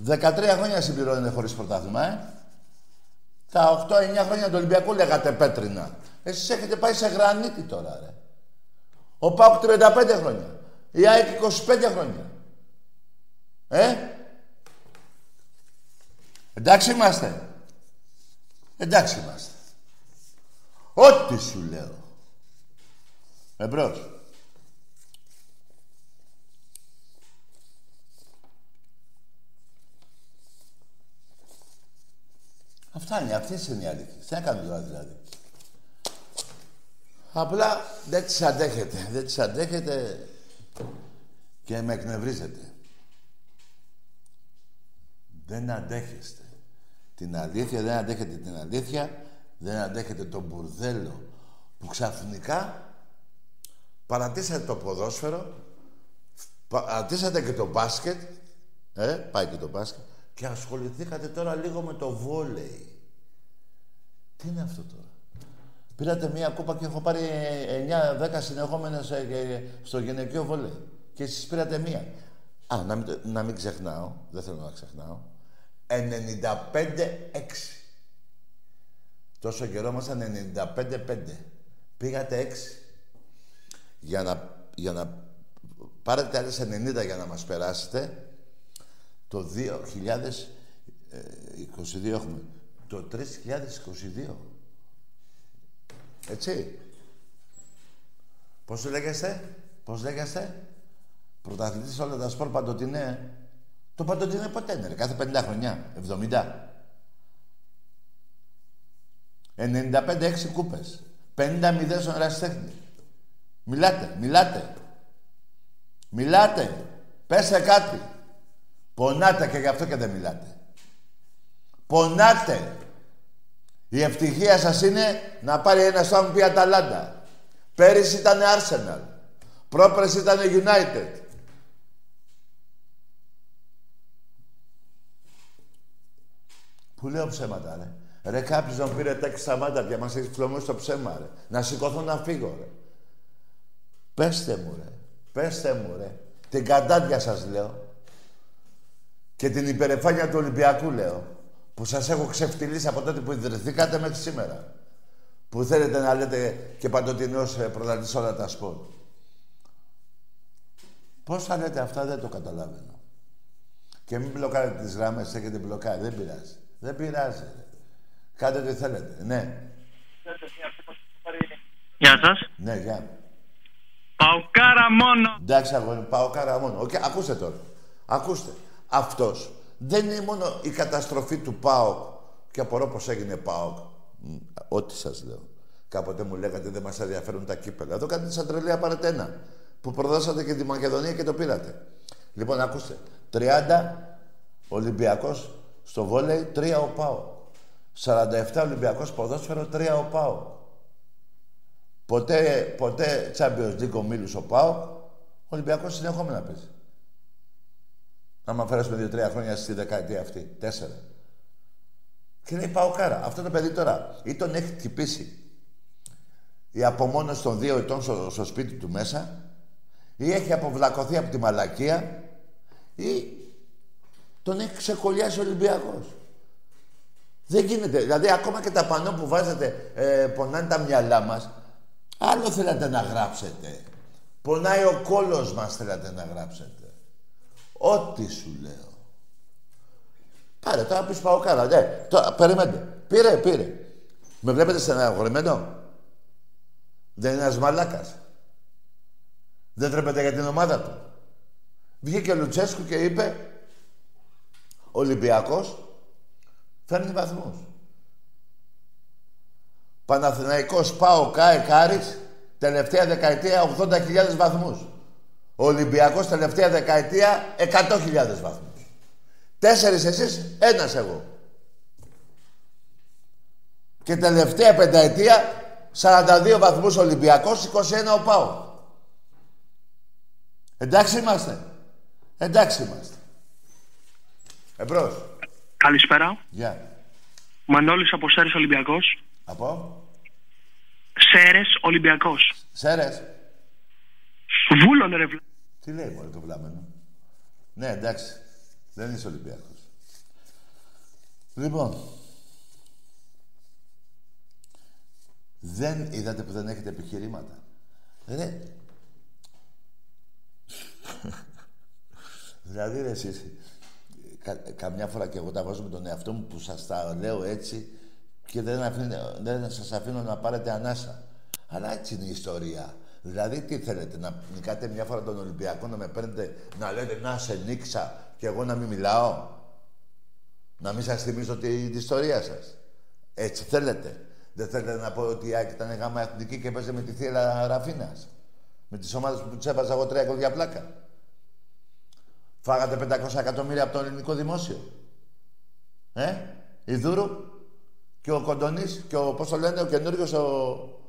A: 13 χρόνια συμπληρώνεται χωρίς πρωτάθλημα, ε. Τα 8-9 χρόνια του Ολυμπιακού λέγατε πέτρινα. Εσείς έχετε πάει σε γρανίτη τώρα, ρε. Ο Πάουκ 35 χρόνια. Η ΑΕΚ 25 χρόνια. Ε; Εντάξει είμαστε. Εντάξει είμαστε. Ό,τι σου λέω. Εμπρός. Αυτά είναι, αυτές είναι οι αλήθειες. Τι να κάνουμε τώρα δηλαδή. Απλά δεν τις αντέχετε. Δεν τις αντέχετε και με εκνευρίζετε. Δεν αντέχεστε. Την αλήθεια, δεν αντέχετε την αλήθεια, δεν αντέχετε τον μπουρδέλο που ξαφνικά παρατήσατε το ποδόσφαιρο, παρατήσατε και το μπάσκετ, ε, πάει και το μπάσκετ, και ασχοληθήκατε τώρα λίγο με το βόλεϊ. Τι είναι αυτό τώρα; Πήρατε μία κούπα και έχω πάρει 9-10 συνεχόμενες ε, στο γυναικείο βόλεϊ. Και εσείς πήρατε μία. Α, να μην, να μην ξεχνάω, δεν θέλω να ξεχνάω. 95-6. Τόσο καιρό ήμασταν 95-5. Πήγατε 6. Για να, για να πάρετε άλλες 90 για να μας περάσετε, το 2022 έχουμε. Το 3022. Έτσι. Πώς λέγεστε, πώς λέγεστε; Πρωταθλητής όλα τα σπορ παντοτινέ. Το παντοτινέ ποτέ είναι, ρε. κάθε 50 χρονιά, 70. 95-6 κούπες. 50-0 στον ερασιτέχνη. Μιλάτε, μιλάτε. Μιλάτε. Πέστε κάτι. Πονάτε και γι' αυτό και δεν μιλάτε. Πονάτε. Η ευτυχία σας είναι να πάρει ένα σαν πει Αταλάντα. Πέρυσι ήταν Arsenal. Πρόπερσι ήταν United. Που λέω ψέματα, ρε. Ρε κάποιος να μου πήρε τα σταμάτα πια, μας έχει φλωμώσει το ψέμα, ρε. Να σηκωθώ να φύγω, ρε. Πέστε μου, ρε. Πέστε μου, ρε. Την κατάδια σας λέω. Και την υπερεφάνεια του Ολυμπιακού λέω που σας έχω ξεφτυλίσει από τότε που ιδρυθήκατε μέχρι σήμερα. Που θέλετε να λέτε και παντοτινός ε, πρωταθλητής όλα τα σπορ. Πώς θα λέτε αυτά δεν το καταλαβαίνω. Και μην μπλοκάρετε τις γραμμές, έχετε μπλοκάρει. Δεν πειράζει. Δεν πειράζει. Κάντε ό,τι θέλετε. Ναι.
D: Γεια σας.
A: Ναι, γεια.
D: Παοκάρα μόνο.
A: Εντάξει, αγόρι, Παοκάρα μόνο. Οκ, ακούστε τώρα. Ακούστε. Αυτός δεν είναι μόνο η καταστροφή του ΠΑΟΚ και απορώ πως έγινε ΠΑΟΚ. Ό,τι σας λέω. Κάποτε μου λέγατε δεν μας ενδιαφέρουν τα κύπελα. Εδώ κάνετε σαν τρελή απαρατένα. Που προδώσατε και τη Μακεδονία και το πήρατε. Λοιπόν, ακούστε. 30 Ολυμπιακός στο βόλεϊ, 3 ο ΠΑΟΚ. 47 Ολυμπιακός ποδόσφαιρο, 3 ο ΠΑΟΚ. Ποτέ, ποτέ Champions League ομίλους ο ΠΑΟΚ. Ο Ολυμπιακός συνεχόμενα παίζει. Άμα φέρασουμε δύο-τρία χρόνια στη δεκαετία αυτή. Τέσσερα. Και λέει πάω κάρα. Αυτό το παιδί τώρα ή τον έχει χτυπήσει η απομόνωση των δύο ετών στο, στο σπίτι του μέσα ή έχει αποβλακωθεί από τη μαλακία ή Τον έχει ξεκολλιάσει ο Ολυμπιακός. Δεν γίνεται. Δηλαδή, ακόμα και τα πανό που βάζετε ε, πονάνε τα μυαλά μας. Άλλο θέλατε να γράψετε. Πονάει ο κόλος μας θέλατε να γράψετε. Ό,τι σου λέω. Πάρε, τώρα πεις πάω καλά. Ναι, τώρα, περιμένετε. Πήρε, πήρε. Με βλέπετε στεναχωρημένο. Δεν είναι ένας μαλάκας. Δεν τρέπεται για την ομάδα του. Βγήκε ο Λουτσέσκου και είπε ο Ολυμπιακός φέρνει βαθμούς. Παναθηναϊκός πάω ΚΑΕ Κάρις τελευταία δεκαετία 80.000 βαθμούς. Ο Ολυμπιακός τελευταία δεκαετία 100.000 βαθμούς. Τέσσερις εσείς, ένας εγώ. Και τελευταία πενταετία 42 βαθμούς Ολυμπιακός, 21 ο ΠΑΟ. Εντάξει είμαστε. Εντάξει είμαστε. Εμπρός.
B: Καλησπέρα.
A: Γεια.
B: Μανώλης από Σέρες Ολυμπιακός.
A: Από;
B: Σέρες Ολυμπιακός.
A: Σέρες.
B: Βούλον ρε βλ...
A: Τι λέει μόνο το βλάμενο; Ναι, εντάξει. Δεν είσαι Ολυμπιακός. Λοιπόν. Δεν είδατε που δεν έχετε επιχειρήματα. Ρε. δηλαδή ρε εσείς, κα, καμιά φορά και εγώ τα βάζω με τον εαυτό μου που σας τα λέω έτσι και δεν, αφήνω, δεν σας αφήνω να πάρετε ανάσα. Αλλά έτσι είναι η ιστορία. Δηλαδή, τι θέλετε, να νικάτε μια φορά τον Ολυμπιακό, να με παίρνετε, να λέτε να σε νίξα και εγώ να μην μιλάω. Να μην σας θυμίζω την, την ιστορία σας. Έτσι θέλετε. Δεν θέλετε να πω ότι η Άκη ήταν γάμα εθνική και παίζε με τη θύελα Ραφίνας. Με τις ομάδες που τους έβαζα εγώ τρία κοδιά πλάκα. Φάγατε 500 εκατομμύρια από το ελληνικό δημόσιο. Ε, η Δούρου και ο Κοντονής και ο, πώς το λένε, ο καινούργιος ο...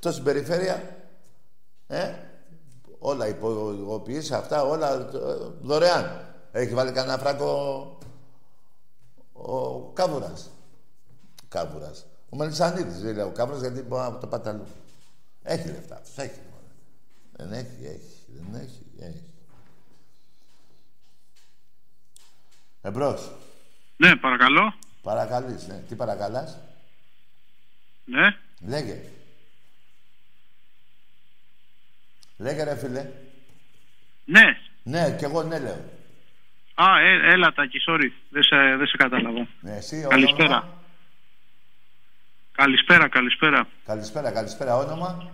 A: Το στην περιφέρεια. Ε, όλα υποποιήσεις αυτά, όλα ε, δωρεάν. Έχει βάλει κανένα φράγκο ο Κάβουρας. Κάβουρας. Ο Μελισανίδης, δεν λέω Κάβουρας, γιατί μπορεί να το παταλού. Έχει λεφτά αυτός, έχει. Δεν έχει, έχει. Δεν έχει, έχει. Εμπρός.
D: Ναι, παρακαλώ.
A: Παρακαλείς, ναι. Τι παρακαλάς;
D: Ναι.
A: Λέγε. Λέγε ρε φίλε.
D: Ναι.
A: Ναι, κι εγώ ναι λέω.
D: Α, ε, έλα Τάκη, sorry. Δεν σε, δεν σε κατάλαβα.
A: Ναι, εσύ
D: Καλησπέρα.
A: όνομα.
D: Καλησπέρα, καλησπέρα.
A: Καλησπέρα, καλησπέρα. Όνομα;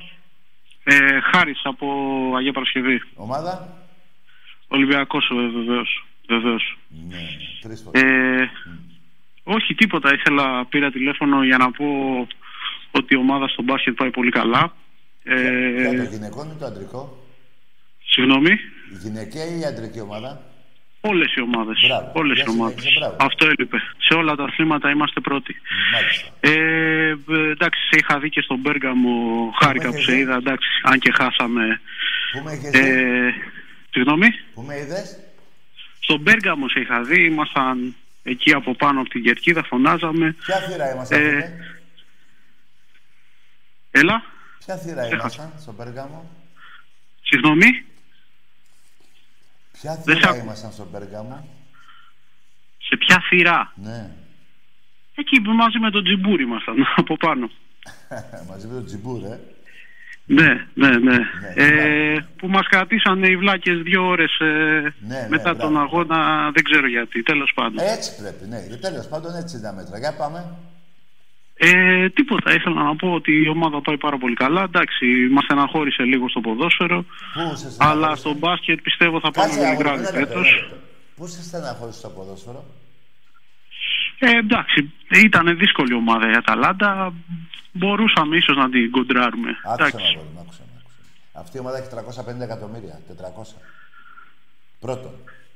D: Ε, Χάρης από Αγία Παρασκευή.
A: Ομάδα;
D: Ολυμπιακός ε, βεβαίως. Βεβαίως.
A: Ναι, τρεις φορές.
D: Ε, όχι τίποτα. Ήθελα, πήρα τηλέφωνο για να πω ότι η ομάδα στο μπάσκετ πάει πολύ καλά. Ε,
A: Για το γυναικό ή το αντρικό.
D: συγγνώμη.
A: Η γυναικεία ή η αντρική ομάδα;
D: Όλες οι ομάδες.
A: Μπράβο.
D: Όλες
A: Για
D: οι ομάδες.
A: συνέχισε, μπράβο.
D: Αυτό έλειπε. Σε όλα τα αθλήματα είμαστε πρώτοι.
A: Μάλιστα.
D: Ε, ε, εντάξει, σε είχα δει και στον Πέργαμο, χάρηκα που
A: έχεις
D: σε
A: δει;
D: είδα, εντάξει, αν και χάσαμε.
A: Πού με είχες δει;
D: Ε, συγγνώμη,
A: Πού με είδες;
D: Στον Πέργαμο σε είχα δει, ήμασταν εκεί από πάνω από την κερκίδα, φωνάζαμε.
A: Ποια θύρα ήμασταν,
D: Ε,
A: φίλε.
D: Έλα,
A: Ποια θύρα ήμασταν στον Πέργαμο.
D: συγγνώμη,
A: Ποια
D: Δεν
A: θύρα
D: σ' άκου-
A: ήμασταν στον Πέργαμο.
D: σε ποια θύρα;
A: Ναι.
D: Εκεί που μαζί με τον Τζιμπούρ ήμασταν, από πάνω.
A: Μαζί με τον Τζιμπούρ, ε.
D: Ναι, ναι, ναι.
A: Ναι,
D: ε, που μας κρατήσανε οι βλάκες δύο ώρες ε,
A: ναι,
D: μετά
A: μπράβο.
D: τον αγώνα, δεν ξέρω γιατί, τέλος πάντων.
A: Έτσι πρέπει, ναι. Τέλος πάντων έτσι είναι τα μέτρα. Για πάμε.
D: Ε, τίποτα, ήθελα να πω ότι η ομάδα πάει πάρα πολύ καλά. Εντάξει, μας στεναχώρησε λίγο στο ποδόσφαιρο.
A: Πού σε
D: Αλλά
A: στεναχώρησε;
D: στο μπάσκετ πιστεύω θα πάμε
A: Κάτσε
D: με
A: αγόρι,
D: μικρά
A: ένα λεπτό,
D: φέτος.
A: ένα λεπτό. Πού σε στεναχώρησε στο ποδόσφαιρο;
D: Ε, εντάξει, ήταν δύσκολη ομάδα η Αταλάντα. Μπορούσαμε ίσως να την κοντράρουμε.
A: Άκουσα
D: Εντάξει.
A: να αγόρι, μου, άκουσα, με, άκουσα. Αυτή η ομάδα έχει 350 εκατομμύρια. 400. Πρώτον.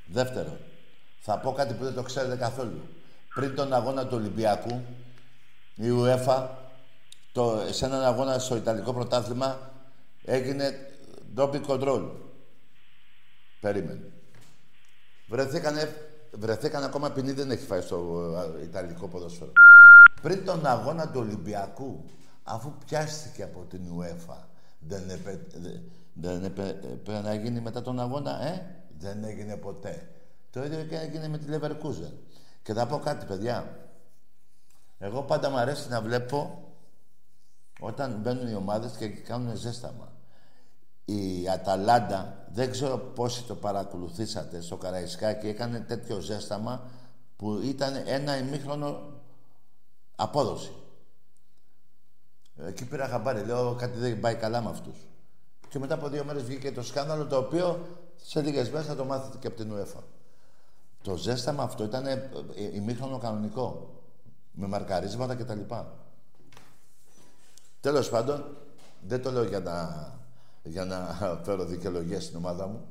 A: Δεύτερον. Θα πω κάτι που δεν το ξέρετε καθόλου. Πριν τον αγώνα του Ολυμπιακού, η UEFA, το, σε έναν αγώνα στο Ιταλικό πρωτάθλημα, έγινε doping control. Περίμενε. Βρεθήκανε, βρεθήκαν ακόμα ποινή, δεν έχει φάει στο ε, Ιταλικό ποδόσφαιρο. Πριν τον αγώνα του Ολυμπιακού, αφού πιάστηκε από την UEFA, δεν, επέ, δε- δεν επέ- έπρεπε να γίνει μετά τον αγώνα, ε; Δεν έγινε ποτέ. Το ίδιο και έγινε με τη Leverkusen. Και θα πω κάτι, παιδιά. Εγώ πάντα μου αρέσει να βλέπω όταν μπαίνουν οι ομάδες και κάνουν ζέσταμα. Η Αταλάντα, δεν ξέρω πόσοι το παρακολουθήσατε στο Καραϊσκάκι, έκανε τέτοιο ζέσταμα που ήταν ένα ημίχρονο απόδοση. Εκεί πήρα χαμπάρι, λέω κάτι δεν πάει καλά με αυτούς. Και μετά από δύο μέρες βγήκε το σκάνδαλο το οποίο σε λίγες μέρες θα το μάθετε και από την UEFA. Το ζέσταμα αυτό ήταν ε, ημίχρονο κανονικό. Με μαρκαρίσματα κτλ. Τέλος πάντων, δεν το λέω για να, για να φέρω δικαιολογία στην ομάδα μου.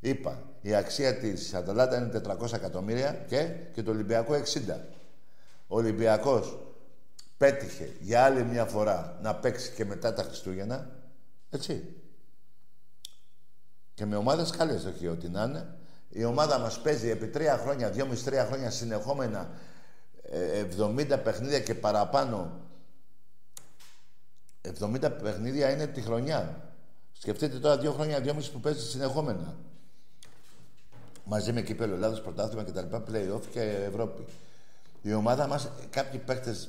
A: Είπα, η αξία της Αταλάντα είναι 400 εκατομμύρια και, και το Ολυμπιακό 60. Ο Ολυμπιακός πέτυχε για άλλη μια φορά να παίξει και μετά τα Χριστούγεννα. Έτσι. Και με ομάδες καλές, όχι ό,τι να είναι. Η ομάδα μας παίζει επί τρία χρόνια, δυόμιση τρία χρόνια συνεχόμενα 70 ε, παιχνίδια και παραπάνω. 70 παιχνίδια είναι τη χρονιά. Σκεφτείτε τώρα δύο χρόνια, δυόμιση που παίζει συνεχόμενα. Μαζί με κύπελο Ελλάδος, πρωτάθλημα κτλ. Play-off και Ευρώπη. Η ομάδα μας, κάποιοι παίκτες,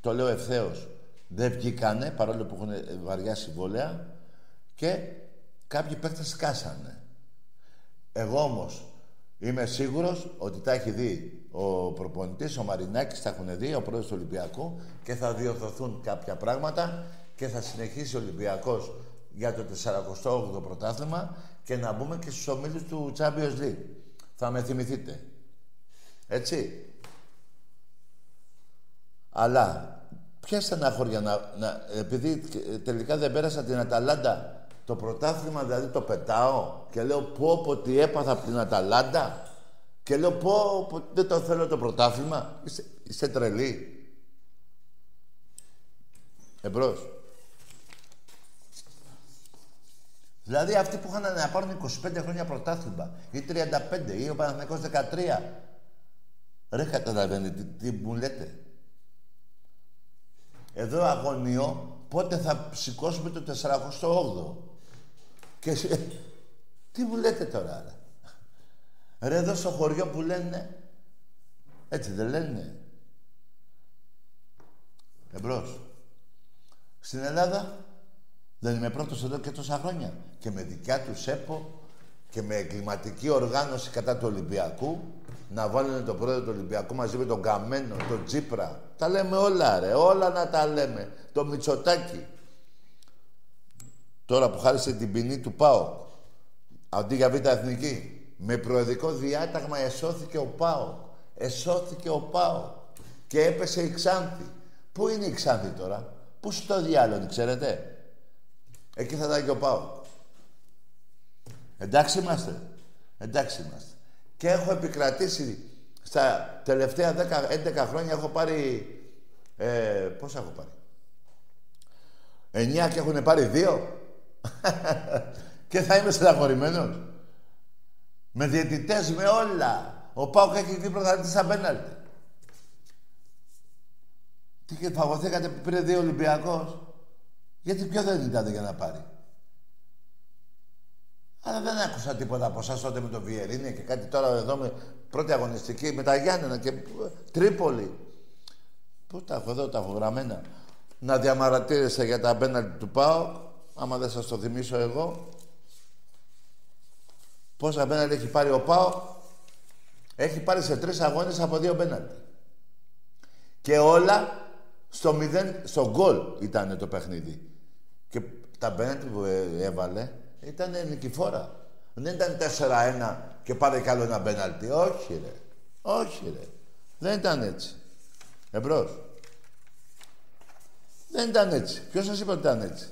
A: το λέω ευθέως, δεν βγήκανε παρόλο που έχουν βαριά συμβόλαια και κάποιοι παίκτες σκάσανε. Εγώ όμως είμαι σίγουρος ότι τα έχει δει ο προπονητής, ο Μαρινάκης, τα έχουν δει, ο πρόεδρος του Ολυμπιακού και θα διορθωθούν κάποια πράγματα και θα συνεχίσει ο Ολυμπιακός για το 48ο πρωτάθλημα και να μπούμε και στους ομίλους του Champions League. Θα με θυμηθείτε. Έτσι. Αλλά ποια στεναχώρια να, να... Επειδή τελικά δεν πέρασα την Αταλάντα το πρωτάθλημα δηλαδή το πετάω και λέω πω πω τι έπαθα από την Αταλάντα και λέω πω, πω δεν το θέλω το πρωτάθλημα. Είστε, είστε τρελοί. Εμπρός. Δηλαδή αυτοί που είχαν να πάρουν 25 χρόνια πρωτάθλημα ή 35 ή ο Παναθηναϊκός 13. Ρε καταλαβαίνετε τι, τι μου λέτε. Εδώ αγωνιώ πότε θα σηκώσουμε το 48ο. Και Τι μου λέτε τώρα, ρε; Ρε εδώ στο χωριό που λένε, έτσι δεν λένε. Εμπρός. Στην Ελλάδα δεν είμαι πρώτος εδώ και τόσα χρόνια. Και με δικιά τους ΣΕΠΟ και με εγκληματική οργάνωση κατά του Ολυμπιακού να βάλουν τον πρόεδρο του Ολυμπιακού μαζί με τον Καμένο, τον Τσίπρα. Τα λέμε όλα ρε, όλα να τα λέμε. Το Μητσοτάκι. Τώρα που χάρισε την ποινή του ΠΑΟ, αντί για β' εθνική, με προεδρικό διάταγμα εσώθηκε ο ΠΑΟ. Εσώθηκε ο ΠΑΟ. Και έπεσε η Ξάνθη. Πού είναι η Ξάνθη τώρα, πού στο διάλογο, ξέρετε; Εκεί θα ήταν και ο ΠΑΟ. Εντάξει είμαστε. Εντάξει είμαστε. Και έχω επικρατήσει στα τελευταία 10, 11 χρόνια έχω πάρει... Ε, πόσα έχω πάρει; 9 και έχουν πάρει δύο. και θα είμαι στεναχωρημένος. Με διαιτητές, με όλα. Ο Πάουκ έχει βγει πρωταθλητής σαν πέναλτι. Τι και φαγωθήκατε που πήρε δύο Ολυμπιακός; Γιατί ποιο δεν ήταν για να πάρει; Αλλά δεν άκουσα τίποτα από εσάς τότε με το Βιερίνη και κάτι τώρα εδώ με πρώτη αγωνιστική με τα Γιάννενα και Τρίπολη. Πού τα έχω εδώ, τα έχω γραμμένα. Να διαμαρατήρεσαι για τα πέναλτι του ΠΑΟΚ άμα δεν σας το θυμίσω εγώ, πόσα πέναλτι έχει πάρει ο Πάο, έχει πάρει σε τρεις αγώνες από δύο πέναλτι. Και όλα στο μηδέν, στο γκολ ήταν το παιχνίδι. Και τα πέναλτι που έβαλε ήταν νικηφόρα. Δεν ήταν 4-1 και πάρε κι άλλο ένα πέναλτι. Όχι ρε. Όχι ρε. Δεν ήταν έτσι. Εμπρός. Δεν ήταν έτσι. Ποιος σας είπε ότι ήταν έτσι;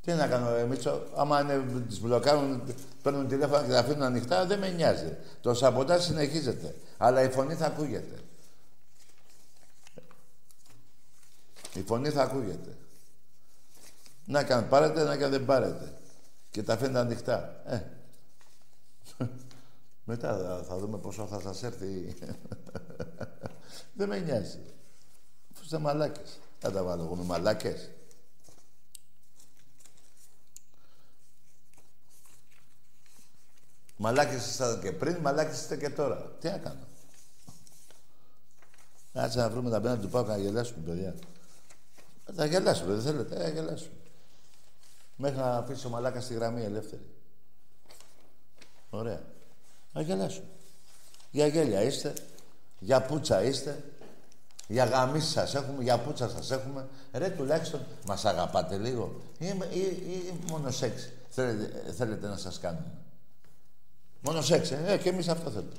A: Τι να κάνω, ε, Μίτσο, άμα είναι, τις μπλοκάρουν, παίρνουν τηλέφωνα και τα αφήνουν ανοιχτά, δεν με νοιάζει. Το σαμποτάζ συνεχίζεται. Αλλά η φωνή θα ακούγεται. Η φωνή θα ακούγεται. Να και αν πάρετε, να και αν δεν πάρετε. Και τα αφήνετε ανοιχτά. Ε. Μετά θα δούμε πόσο θα σας έρθει. δεν με νοιάζει. Αφού είστε μαλάκες. Θα τα βάλω εγώ με μαλάκες. Μαλάκες ήσασταν και πριν, μαλάκες είστε και τώρα. Τι να κάνω. Κάτσε να βρούμε τα πένα του Πάουκ να γελάσουμε, παιδιά. Θα γελάσουμε, δεν θέλετε. Ε, γελάσουμε. Μέχρι να αφήσει ο μαλάκας στη γραμμή ελεύθερη. Ωραία. Να γελάσουμε. Για γέλια είστε. Για πούτσα είστε. Για γαμίς σας έχουμε, για πούτσα σας έχουμε. Ρε, τουλάχιστον μας αγαπάτε λίγο. Ή, ή, ή μόνο σεξ θέλετε, θέλετε να σας κάνουμε; Μόνο σεξ, ε, ε, και εμείς αυτό θέλουμε.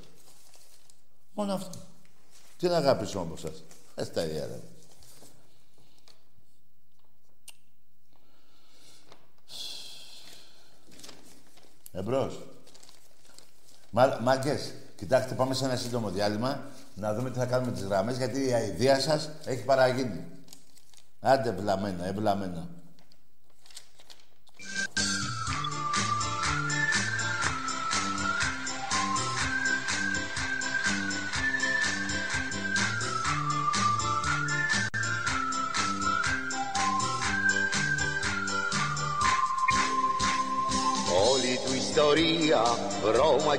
A: Μόνο αυτό. Τι να αγάπησουμε από σας. Ε, στα ίδια, ρε. Εμπρός. Μα, μάγκες, κοιτάξτε, πάμε σε ένα σύντομο διάλειμμα να δούμε τι θα κάνουμε τις γραμμές, γιατί η αηδία σας έχει παραγίνει. Άντε, βλαμμένα, ευλαμμένα.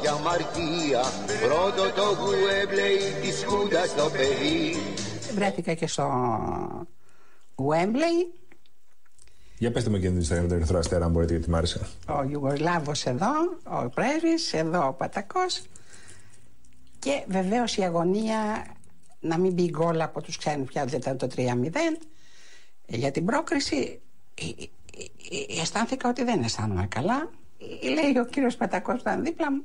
E: Ρώμα και αμαρτία Πρώτο το Γουέμπλεϊ της Χούντας στο παιδί
F: Βρέθηκα και στο Wembley,
G: Για πετε μου και την Instagram του Ερυθρό Αστέρα, αν μπορείτε, γιατί μ' άρεσε.
F: ο Ιουγκοσλάβος εδώ, ο πρέσβης, εδώ ο Πατακός και βεβαίως η αγωνία να μην μπει γκολ από τους ξένους πια δεν ήταν το 3-0 για την πρόκριση ε, ε, ε, αισθάνθηκα ότι δεν αισθάνομαι καλά Ε, λέει ο κύριος Πατακός που ήταν δίπλα μου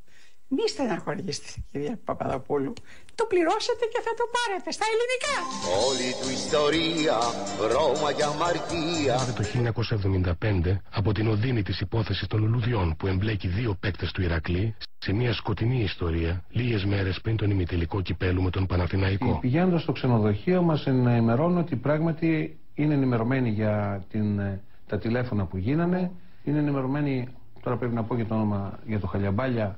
F: μη στεναχωριέστε κυρία Παπαδοπούλου, το πληρώσετε και θα το πάρετε στα ελληνικά.
E: Όλη του ιστορία, Ρώμα και αμαρτία
H: το 1975 από την οδύνη της υπόθεσης των λουλουδιών που εμπλέκει δύο παίκτες του Ηρακλή σε μια σκοτεινή ιστορία λίγες μέρες πριν τον ημιτελικό κυπέλου με τον Παναθηναϊκό.
I: Πηγαίνοντα στο ξενοδοχείο μας ενημερώνουν ότι πράγματι είναι ενημερωμένοι για την, ε, τα τηλέφωνα που γίνανε. Είναι ενημερωμένοι, τώρα πρέπει να πω και το όνομα για το Χαλιαμπάλια,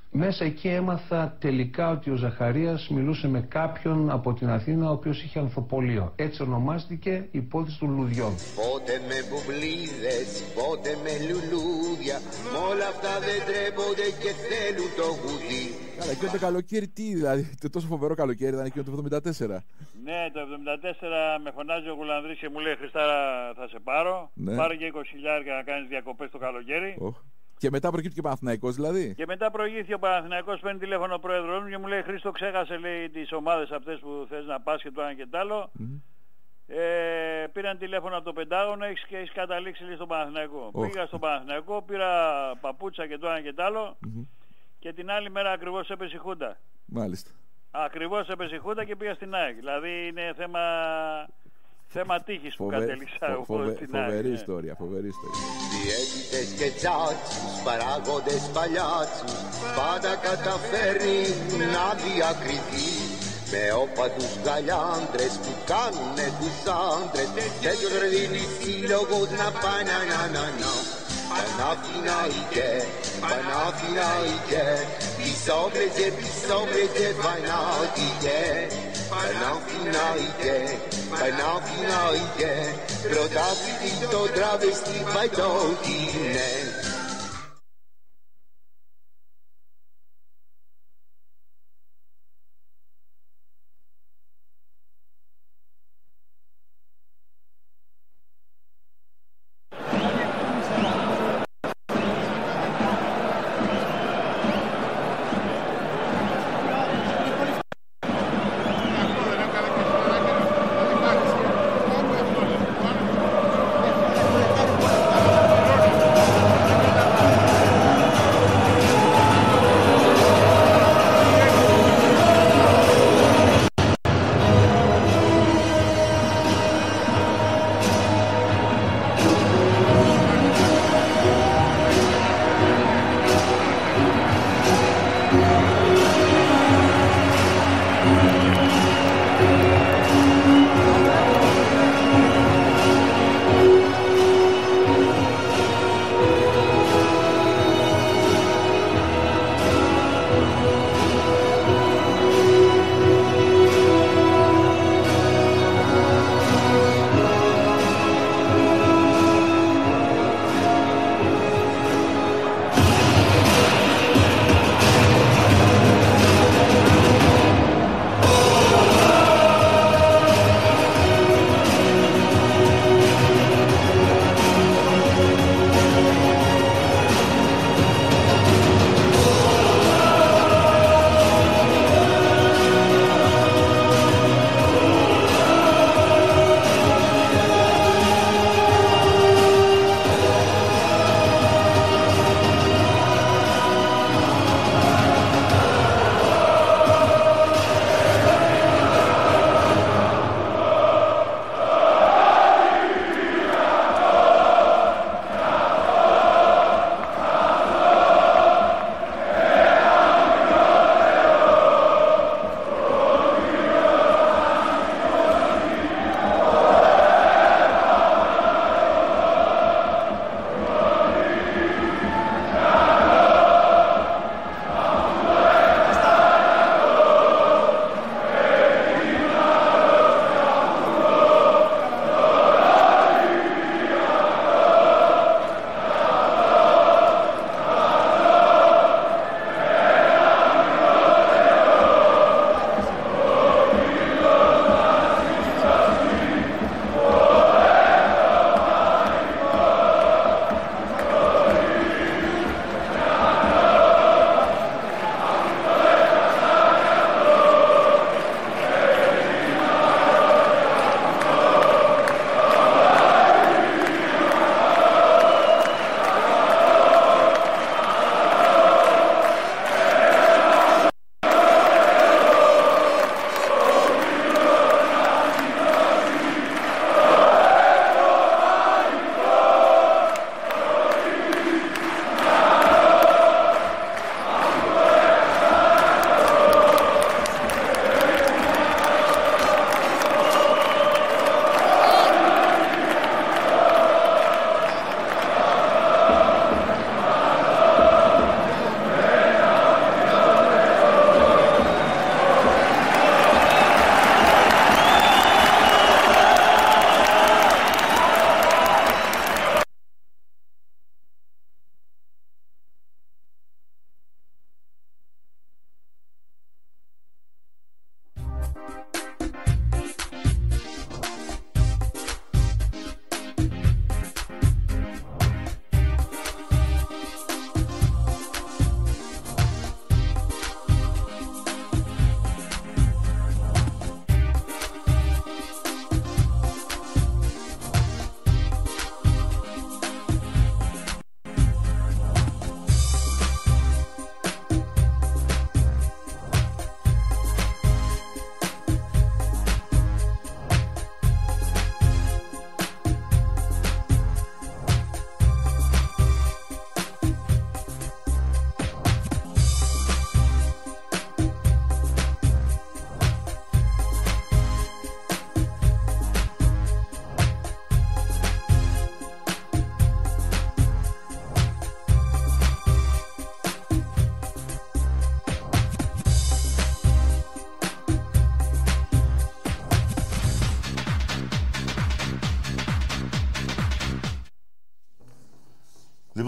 I: Μέσα εκεί έμαθα τελικά ότι ο Ζαχαρίας μιλούσε με κάποιον από την Αθήνα ο οποίος είχε ανθοπολείο. Έτσι ονομάστηκε η υπόθεση των λουδιών.
E: Πότε με μπουμπλίδες, πότε με λουλούδια Μ' όλα αυτά δεν τρέπονται και θέλουν το γουδί
J: Καλά, εκείνο το καλοκαίρι τι, δηλαδή, το τόσο φοβερό καλοκαίρι ήταν εκείνο το 74.
K: Ναι, το 74 με φωνάζει ο Γουλανδρής και μου λέει Χριστάρα θα σε πάρω.
J: Ναι.
K: Πάρε και 20 χιλιάρια να κάνεις διακοπές το καλοκαίρι.
J: Οχ. Και μετά προκύπτει και Παναθηναϊκός δηλαδή.
K: Και μετά προηγήθηκε ο Παναθηναϊκός, παίρνει τηλέφωνο ο πρόεδρος μου και μου λέει Χρήστο ξέχασε λέει τις ομάδες αυτές που θες να πας και το ένα και το άλλο. Ε, πήραν τηλέφωνο από το Πεντάγωνο έχεις, και έχεις καταλήξει λέει, στον Παναθηναϊκό.
J: Οχ.
K: Πήγα στον Παναθηναϊκό, πήρα παπούτσα και το ένα και το άλλο και την άλλη μέρα ακριβώς έπεσε η Χούντα.
J: Μάλιστα.
K: Ακριβώς έπεσε η Χούντα και πήγα στην ΑΕΚ. Δηλαδή είναι θέμα, θέμα τύχης που
J: Φοβε-
K: κατέληξα
J: φο-
K: εγώ
J: φοβε-
K: στην ΑΕΚ.
J: Φοβερή
K: ναι.
J: ιστορία, φοβερή ιστορία.
E: Διαίτητες και τσάτσους, παράγοντες παλιάτσους Πάντα καταφέρνει να διακριθεί Με όπατους γαλιάντρες που κάνουνε τους άντρες Τέτοιος ρε δίνει σύλλογος να πάει να να να να Παναθηναϊκέ, Παναθηναϊκέ Πισόμπρετζε, πισόμπρετζε, Παναθηναϊκέ Παναθηναϊκέ, Παναθηναϊκέ Πρωτάθλητη το τραβεστή παϊτότι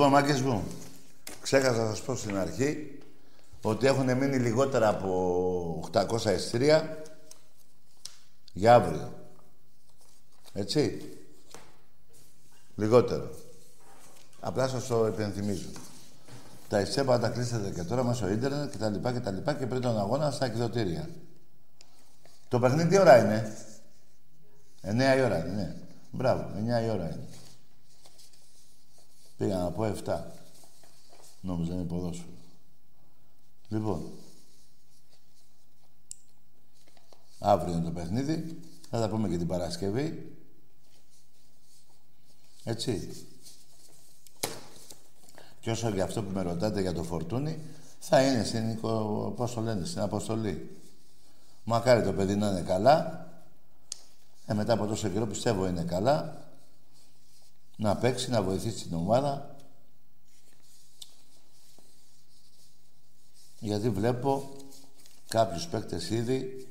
A: Λοιπόν, μάγκες μου, ξέχασα να σας πω στην αρχή ότι έχουν μείνει λιγότερα από 800 εστρία για αύριο. Έτσι. Λιγότερο. Απλά σας το επενθυμίζω. Τα εισέπα τα κλείσετε και τώρα μέσω ίντερνετ και τα λοιπά και τα λοιπά και πριν τον αγώνα στα εκδοτήρια. Το παιχνίδι τι ώρα είναι; 9 η ώρα είναι, ναι. Μπράβο, 9 η ώρα είναι. Πήγα να πω 7. Νόμιζα είναι ποδόσφαιρο. Λοιπόν, αύριο είναι το παιχνίδι. Θα τα πούμε και την Παρασκευή. Έτσι. Και όσο για αυτό που με ρωτάτε για το φορτούνι, θα είναι στην, πώς το λένε, στην αποστολή. Μακάρι το παιδί να είναι καλά. Ε, μετά από τόσο καιρό πιστεύω είναι καλά. Να παίξει, να βοηθήσει την ομάδα. Γιατί βλέπω κάποιους παίκτες ήδη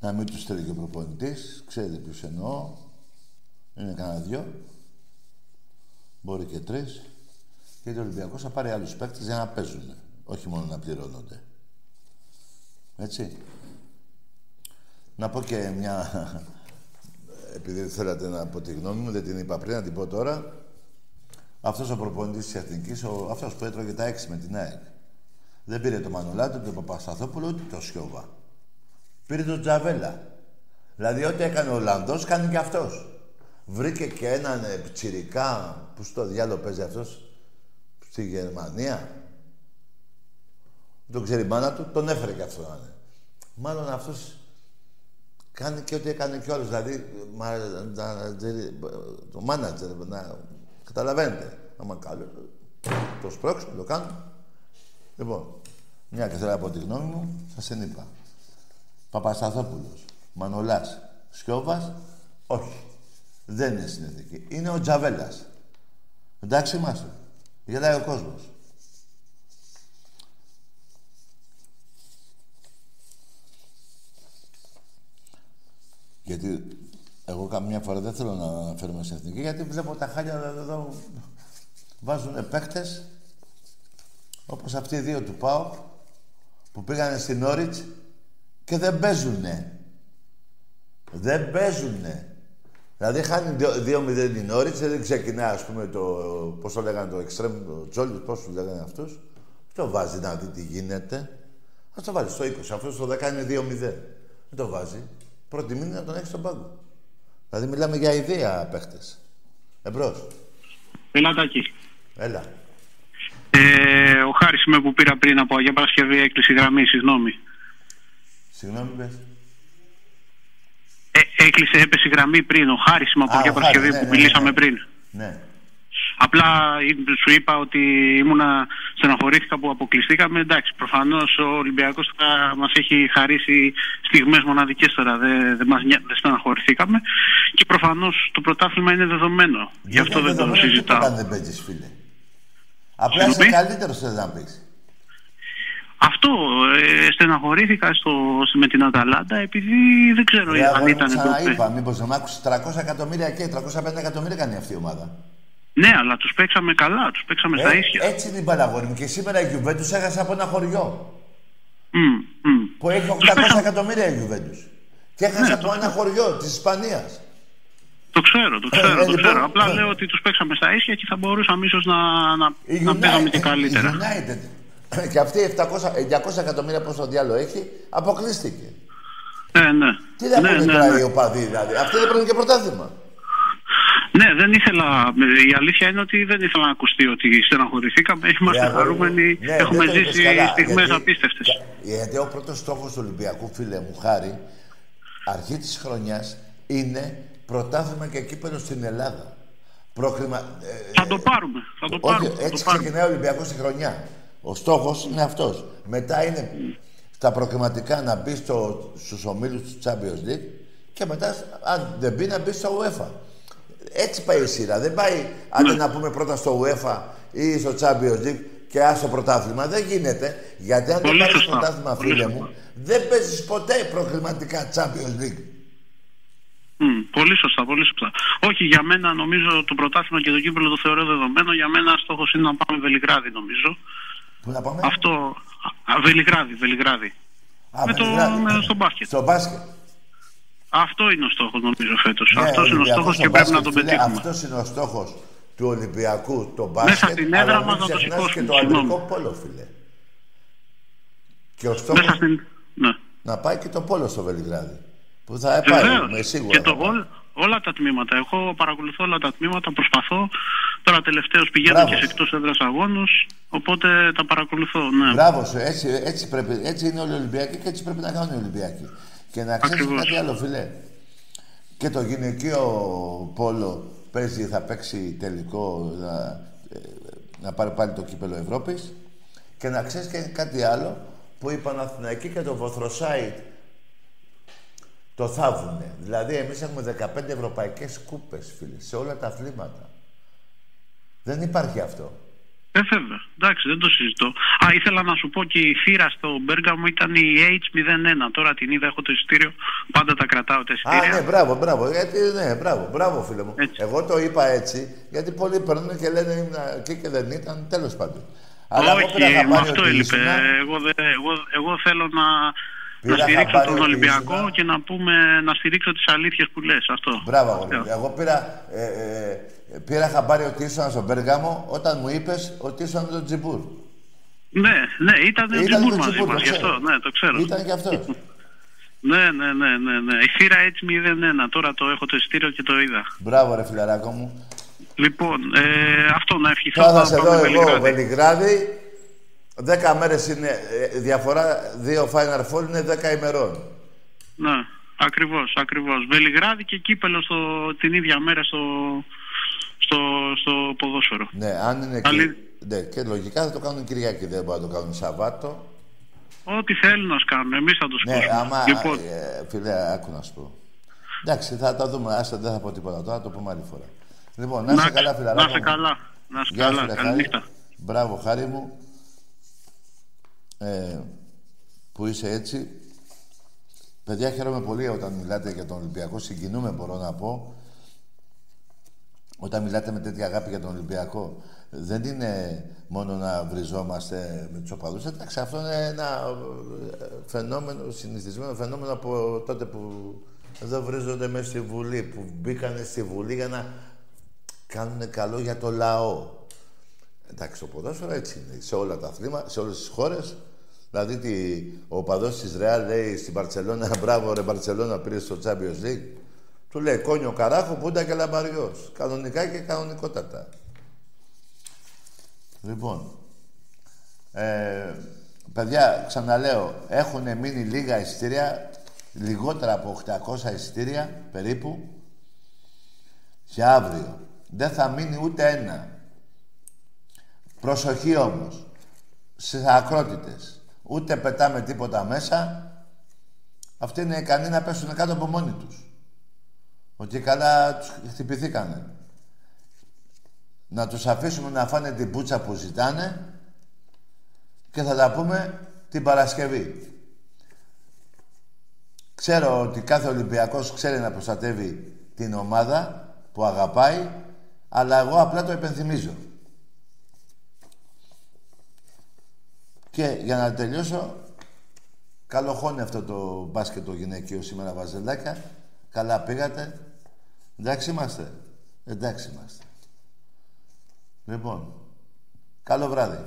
A: να μην τους θέλει και ο προπονητής. Ξέρετε ποιους εννοώ. Είναι κανένα δυο. Μπορεί και τρεις. Γιατί ο Ολυμπιακός θα πάρει άλλους παίκτες για να παίζουν. Όχι μόνο να πληρώνονται. Έτσι. Να πω και μια... Επειδή θέλατε να πω τη γνώμη μου, δεν την είπα πριν, να την πω τώρα. Αυτός ο προπονητής της Εθνικής, ο... αυτός που έτρωγε τα έξι με την ΑΕΚ. Δεν πήρε το Μανολάτο, τον Παπασταθόπουλο, ούτε το Σιώβα. Πήρε τον Τζαβέλα. Δηλαδή, ό,τι έκανε ο Ολλανδός, κάνει και αυτός. Βρήκε και έναν ε, πτσιρικά, που στο διάλογο παίζει αυτός, στη Γερμανία. Δεν τον ξέρει η μάνα του, τον έφερε και αυτό να είναι. Μάλλον αυτός κάνει και ό,τι έκανε κι όλος. Δηλαδή, μα, να, το μάνατζερ, να καταλαβαίνετε. Άμα καλό, το σπρώξουμε, το κάνουμε. Λοιπόν, μια και θέλω από τη γνώμη μου, σας την είπα. Παπασταθόπουλος, Μανολάς, Σκιώβας, όχι. Δεν είναι στην εθνική. Είναι ο Τζαβέλας. Εντάξει είμαστε. Γελάει ο κόσμος. Γιατί εγώ καμιά φορά δεν θέλω να αναφέρομαι σε εθνική, γιατί βλέπω τα χάλια εδώ βάζουν παίχτες όπως αυτοί οι δύο του ΠΑΟ που πήγανε στην Όριτς και δεν παίζουνε. Δεν παίζουνε. Δηλαδή χάνει 2-0 την Όριτς, δεν ξεκινά ας πούμε το, πώς το λέγανε το εξτρέμ, το Τζόλι, πώς το λέγανε αυτούς. Το βάζει να δει τι γίνεται. Ας το βάλει στο 20, αυτό στο 10 είναι 2-0. Δεν το βάζει. Πρώτη μήνυ να τον έχεις στον πάγκο. Δηλαδή μιλάμε για ιδέα παίχτες. Εμπρός.
D: Ελάτακι.
A: Έλα.
D: Ε, ο Χάρης είμαι που πήρα πριν από Αγία Παρασκευή έκλεισε γραμμή, συγγνώμη.
A: Συγγνώμη, πες.
D: Ε, έκλεισε, έπεσε η γραμμή πριν. Ο Χάρης είμαι από
A: Α,
D: Αγία
A: ο
D: Παρασκευή
A: Χάρης,
D: που
A: ναι, ναι,
D: μιλήσαμε
A: ναι.
D: πριν.
A: Ναι.
D: Απλά ε, σου είπα ότι ήμουνα στεναχωρήθηκα που αποκλειστήκαμε. Εντάξει, προφανώς ο Ολυμπιακός θα μας έχει χαρίσει στιγμές μοναδικές τώρα. Δεν, δεν, μας, νοιά- δεν στεναχωρηθήκαμε. Και προφανώς το πρωτάθλημα είναι δεδομένο. Γι' αυτό δεν το συζητάω.
A: Τίποτα δεν παίζεις, φίλε. Απλά είσαι
D: Συγγνώμη;
A: καλύτερος θες να πεις.
D: Αυτό ε, στεναχωρήθηκα στο, με την Αταλάντα επειδή δεν ξέρω
A: Ρε,
D: αν
A: αγόρι μου,
D: ήταν τότε.
A: ξαναείπα, μήπως δεν μ' άκουσες, 300 εκατομμύρια και 350 εκατομμύρια κάνει αυτή η ομάδα.
D: Ναι, αλλά τους παίξαμε καλά, τους παίξαμε στα
A: Ε,
D: ίσια.
A: έτσι είναι η παραγωγή μου. Και σήμερα η Juventus έχασε από ένα χωριό.
D: Μμ, μμ.
A: Που έχει 800 εκατομμύρια η Juventus. Και έχασε από ένα χωριό της Ισπανίας.
D: Το ξέρω, το ξέρω,
A: Ε,
D: το
A: λοιπόν,
D: ξέρω. Απλά
A: ε.
D: λέω ότι τους παίξαμε στα ίσια και θα μπορούσαμε ίσως να, να,
A: Η
D: να παίζαμε και
A: United,
D: καλύτερα.
A: η United. Και αυτή 700, ε, 200 εκατομμύρια πόσο διάλογο έχει, αποκλείστηκε.
D: Ναι, ναι.
A: Τι θα
D: ναι,
A: πούνε
D: ναι,
A: τώρα
D: ναι.
A: οι οπαδοί δηλαδή. Αυτοί δεν παίρνουν και πρωτάθλημα.
D: Ναι, δεν ήθελα. Η αλήθεια είναι ότι δεν ήθελα να ακουστεί ότι στεναχωρηθήκαμε. Είμαστε
A: αγόρι μου.
D: χαρούμενοι.
A: Ναι,
D: Έχουμε
A: δεν το είπες
D: ζήσει
A: καλά,
D: στιγμές
A: γιατί-
D: απίστευτες.
A: Γιατί ο πρώτος στόχος του Ολυμπιακού, φίλε μου, χάρη, αρχή της χρονιάς, είναι πρωτάθλημα και κύπελο στην Ελλάδα. Πρόκριμα... ε,
D: Θα το πάρουμε. Θα το πάρουμε.
A: όχι,
D: θα το
A: έτσι
D: πάρουμε.
A: ξεκινάει ο Ολυμπιακός τη χρονιά. Ο στόχος είναι αυτός. Μετά είναι στα προκριματικά να μπει στο, στους ομίλους του Champions League και μετά, αν δεν μπει, να μπει στο UEFA. Έτσι πάει η σειρά. Δεν πάει, άντε
D: Ναι.
A: να πούμε πρώτα στο UEFA ή στο Champions League και άσο πρωτάθλημα. Δεν γίνεται. Γιατί αν δεν
D: Πολύ
A: πάρεις
D: σωστά.
A: πρωτάθλημα,
D: Πολύ
A: φίλε
D: σωστά.
A: μου, δεν παίζεις ποτέ προκριματικά Champions League.
D: Μμ. Πολύ σωστά, πολύ σωστά. Όχι, για μένα νομίζω το πρωτάθλημα και το κύπελο το θεωρώ δεδομένο. Για μένα στόχος είναι να πάμε Βελιγράδι, νομίζω.
A: Πού να πάμε;
D: Αυτό. Α, Βελιγράδι, Βελιγράδι.
A: Α,
D: με το,
A: Βελιγράδι,
D: με,
A: ναι.
D: στο μπάσκετ.
A: Στο μπάσκετ.
D: Αυτό είναι ο στόχος, νομίζω, φέτος.
A: Ναι,
D: Αυτός είναι ο
A: Ολυμπιακός
D: στόχος
A: στο
D: και πρέπει να
A: μπάσκετ,
D: τον
A: φίλε,
D: πετύχουμε.
A: Αυτός είναι ο στόχος του Ολυμπιακού, το μπάσκετ.
D: στην έδρα
A: αλλά
D: μας
A: μην
D: να το
A: ξεχνάς
D: σηκώσουμε,
A: και το
D: συγγνώμη.
A: αντρικό πόλο, φίλε. Και ο στόχος
D: Μέσα στην... Ναι.
A: να πάει και το πόλο στο Βελιγράδι. Που θα πάει,
D: Βεβαίως.
A: με σίγουρα.
D: Και το
A: θα πάει.
D: όλ- όλα τα τμήματα. Εγώ παρακολουθώ όλα τα τμήματα, προσπαθώ. Τώρα τελευταίως πηγαίνω
A: Μπράβο
D: και σε
A: σου.
D: εκτός έδρας αγώνους, οπότε τα παρακολουθώ, ναι.
A: Μπράβο σου, έτσι, έτσι, πρέπει, έτσι είναι όλοι οι Ολυμπιακοί και έτσι πρέπει να κάνουν οι Ολυμπιακοί. Και να ξέρεις
D: Ακριβώς.
A: κάτι άλλο, φίλε. Και το γυναικείο πόλο παίζει, θα παίξει τελικό να, ε, να πάρει πάλι το κύπελο Ευρώπης. Και να ξέρεις και κάτι άλλο που η Παναθηναϊκή και το Βοθροσάιτ το θαύουνε. Δηλαδή, εμείς έχουμε 15 ευρωπαϊκές κούπες, φίλε, σε όλα τα αθλήματα. Δεν υπάρχει αυτό.
D: Ε, βέβαια. Εντάξει, δεν το συζητώ. Α, ήθελα να σου πω και η θύρα στο Μπέργαμο ήταν η H01. Τώρα την είδα, έχω το εισιτήριο. Πάντα τα κρατάω τα
A: Α,
D: εισιτήρια.
A: ναι, μπράβο, μπράβο. Γιατί, ναι, μπράβο, μπράβο, φίλε μου. Εγώ το είπα έτσι, γιατί πολλοί παίρνουν και λένε ήμουν εκεί και δεν ήταν, τέλος πάντων. Αλλά εγώ
D: Όχι,
A: πήρα
D: με
A: χαμπάρι
D: αυτό
A: ότι
D: έλειπε.
A: ήσουνα.
D: Εγώ, δε- εγώ, εγώ θέλω να,
A: Πήρα
D: να στηρίξω
A: χαμπάρι
D: τον
A: ότι
D: Ολυμπιακό
A: ήσουνα.
D: και να, πούμε, να στηρίξω τις αλήθειες που λες. Αυτό.
A: Μπράβο, αγόρι μου. Εγώ πήρα, ε, ε, πήρα χαμπάρι ότι ήσουν στον Πέργαμο όταν μου είπες ότι ήσουν με τον Τζιμπούρ.
D: Ναι, ναι, ήταν ο
A: Ήταν
D: Τζιμπούρ
A: το
D: μαζί
A: Τζιμπούρ,
D: μας,
A: το
D: γι'
A: ξέρω.
D: αυτό, ναι, το ξέρω.
A: Ήταν και αυτό.
D: Ναι, ναι, ναι, ναι, ναι. Η θύρα έτσι 01. Τώρα το έχω το εισιτήριο και το είδα.
A: Μπράβο, ρε φιλαράκο μου.
D: Λοιπόν, ε, αυτό να ευχηθώ.
A: Τώρα θα
D: να
A: σε
D: πάμε
A: δω εγώ,
D: Βελιγράδι.
A: Βελιγράδι. Δέκα μέρες είναι, ε, διαφορά, δύο Final Four είναι δέκα ημερών.
D: Ναι, ακριβώς, ακριβώς. Βελιγράδι και κύπελο στο, την ίδια μέρα στο, στο, στο ποδόσφαιρο.
A: Ναι, αν είναι
D: Καλή-
A: και, ναι, και λογικά θα το κάνουν Κυριακή, δεν μπορούν να το κάνουν Σαββάτο.
D: Ό,τι θέλουν να κάνουν, εμείς θα τους
A: Ναι,
D: πούμε.
A: άμα,
D: Λοιπόν,
A: ε, φίλε, άκου να σου πω. Εντάξει, θα τα δούμε, άστα, δεν θα πω τίποτα τώρα, θα το πούμε άλλη φορά. Λοιπόν, να είσαι
D: Να-
A: καλά, φιλαράκο
D: να είσαι
A: μου.
D: καλά. Να είσαι
A: Γεια σου,
D: καλά.
A: ρε,
D: Καλή
A: Χάρη.
D: νύχτα.
A: Μπράβο, χάρη μου. Ε, που είσαι έτσι. Παιδιά, χαίρομαι πολύ όταν μιλάτε για τον Ολυμπιακό. Συγκινούμε, μπορώ να πω. Όταν μιλάτε με τέτοια αγάπη για τον Ολυμπιακό. Δεν είναι μόνο να βριζόμαστε με τους οπαδούς. Εντάξει, αυτό είναι ένα ε, φαινόμενο, συνηθισμένο φαινόμενο από τότε που εδώ βρίζονται μέσα στη Βουλή. Που μπήκανε στη Βουλή για να κάνουν καλό για το λαό. Εντάξει, το ποδόσφαιρο έτσι είναι. Σε όλα τα αθλήματα, σε όλες τις χώρες. Δηλαδή, τι, ο παδός της Ρεάλ λέει στην Παρσελώνα, μπράβο ρε Παρσελώνα, πήρες στο Champions League. Του λέει κόνιο καράχο, πούντα και λαμπαριός. Κανονικά και κανονικότατα. Λοιπόν, ε, παιδιά, ξαναλέω, έχουν μείνει λίγα εισιτήρια, λιγότερα από 800 εισιτήρια περίπου, για αύριο. Δεν θα μείνει ούτε ένα. Προσοχή όμως, στις ακρότητες. Ούτε πετάμε τίποτα μέσα. Αυτοί είναι ικανοί να πέσουν κάτω από μόνοι τους. Ότι καλά τους χτυπηθήκανε. Να τους αφήσουμε να φάνε την πούτσα που ζητάνε και θα τα πούμε την Παρασκευή. Ξέρω ότι κάθε Ολυμπιακός ξέρει να προστατεύει την ομάδα που αγαπάει, αλλά εγώ απλά το επενθυμίζω. Και για να τελειώσω, καλό χώνει αυτό το μπάσκετ το γυναικείο σήμερα, βαζελάκια. Καλά πήγατε. Εντάξει είμαστε. Εντάξει είμαστε. Λοιπόν, καλό βράδυ.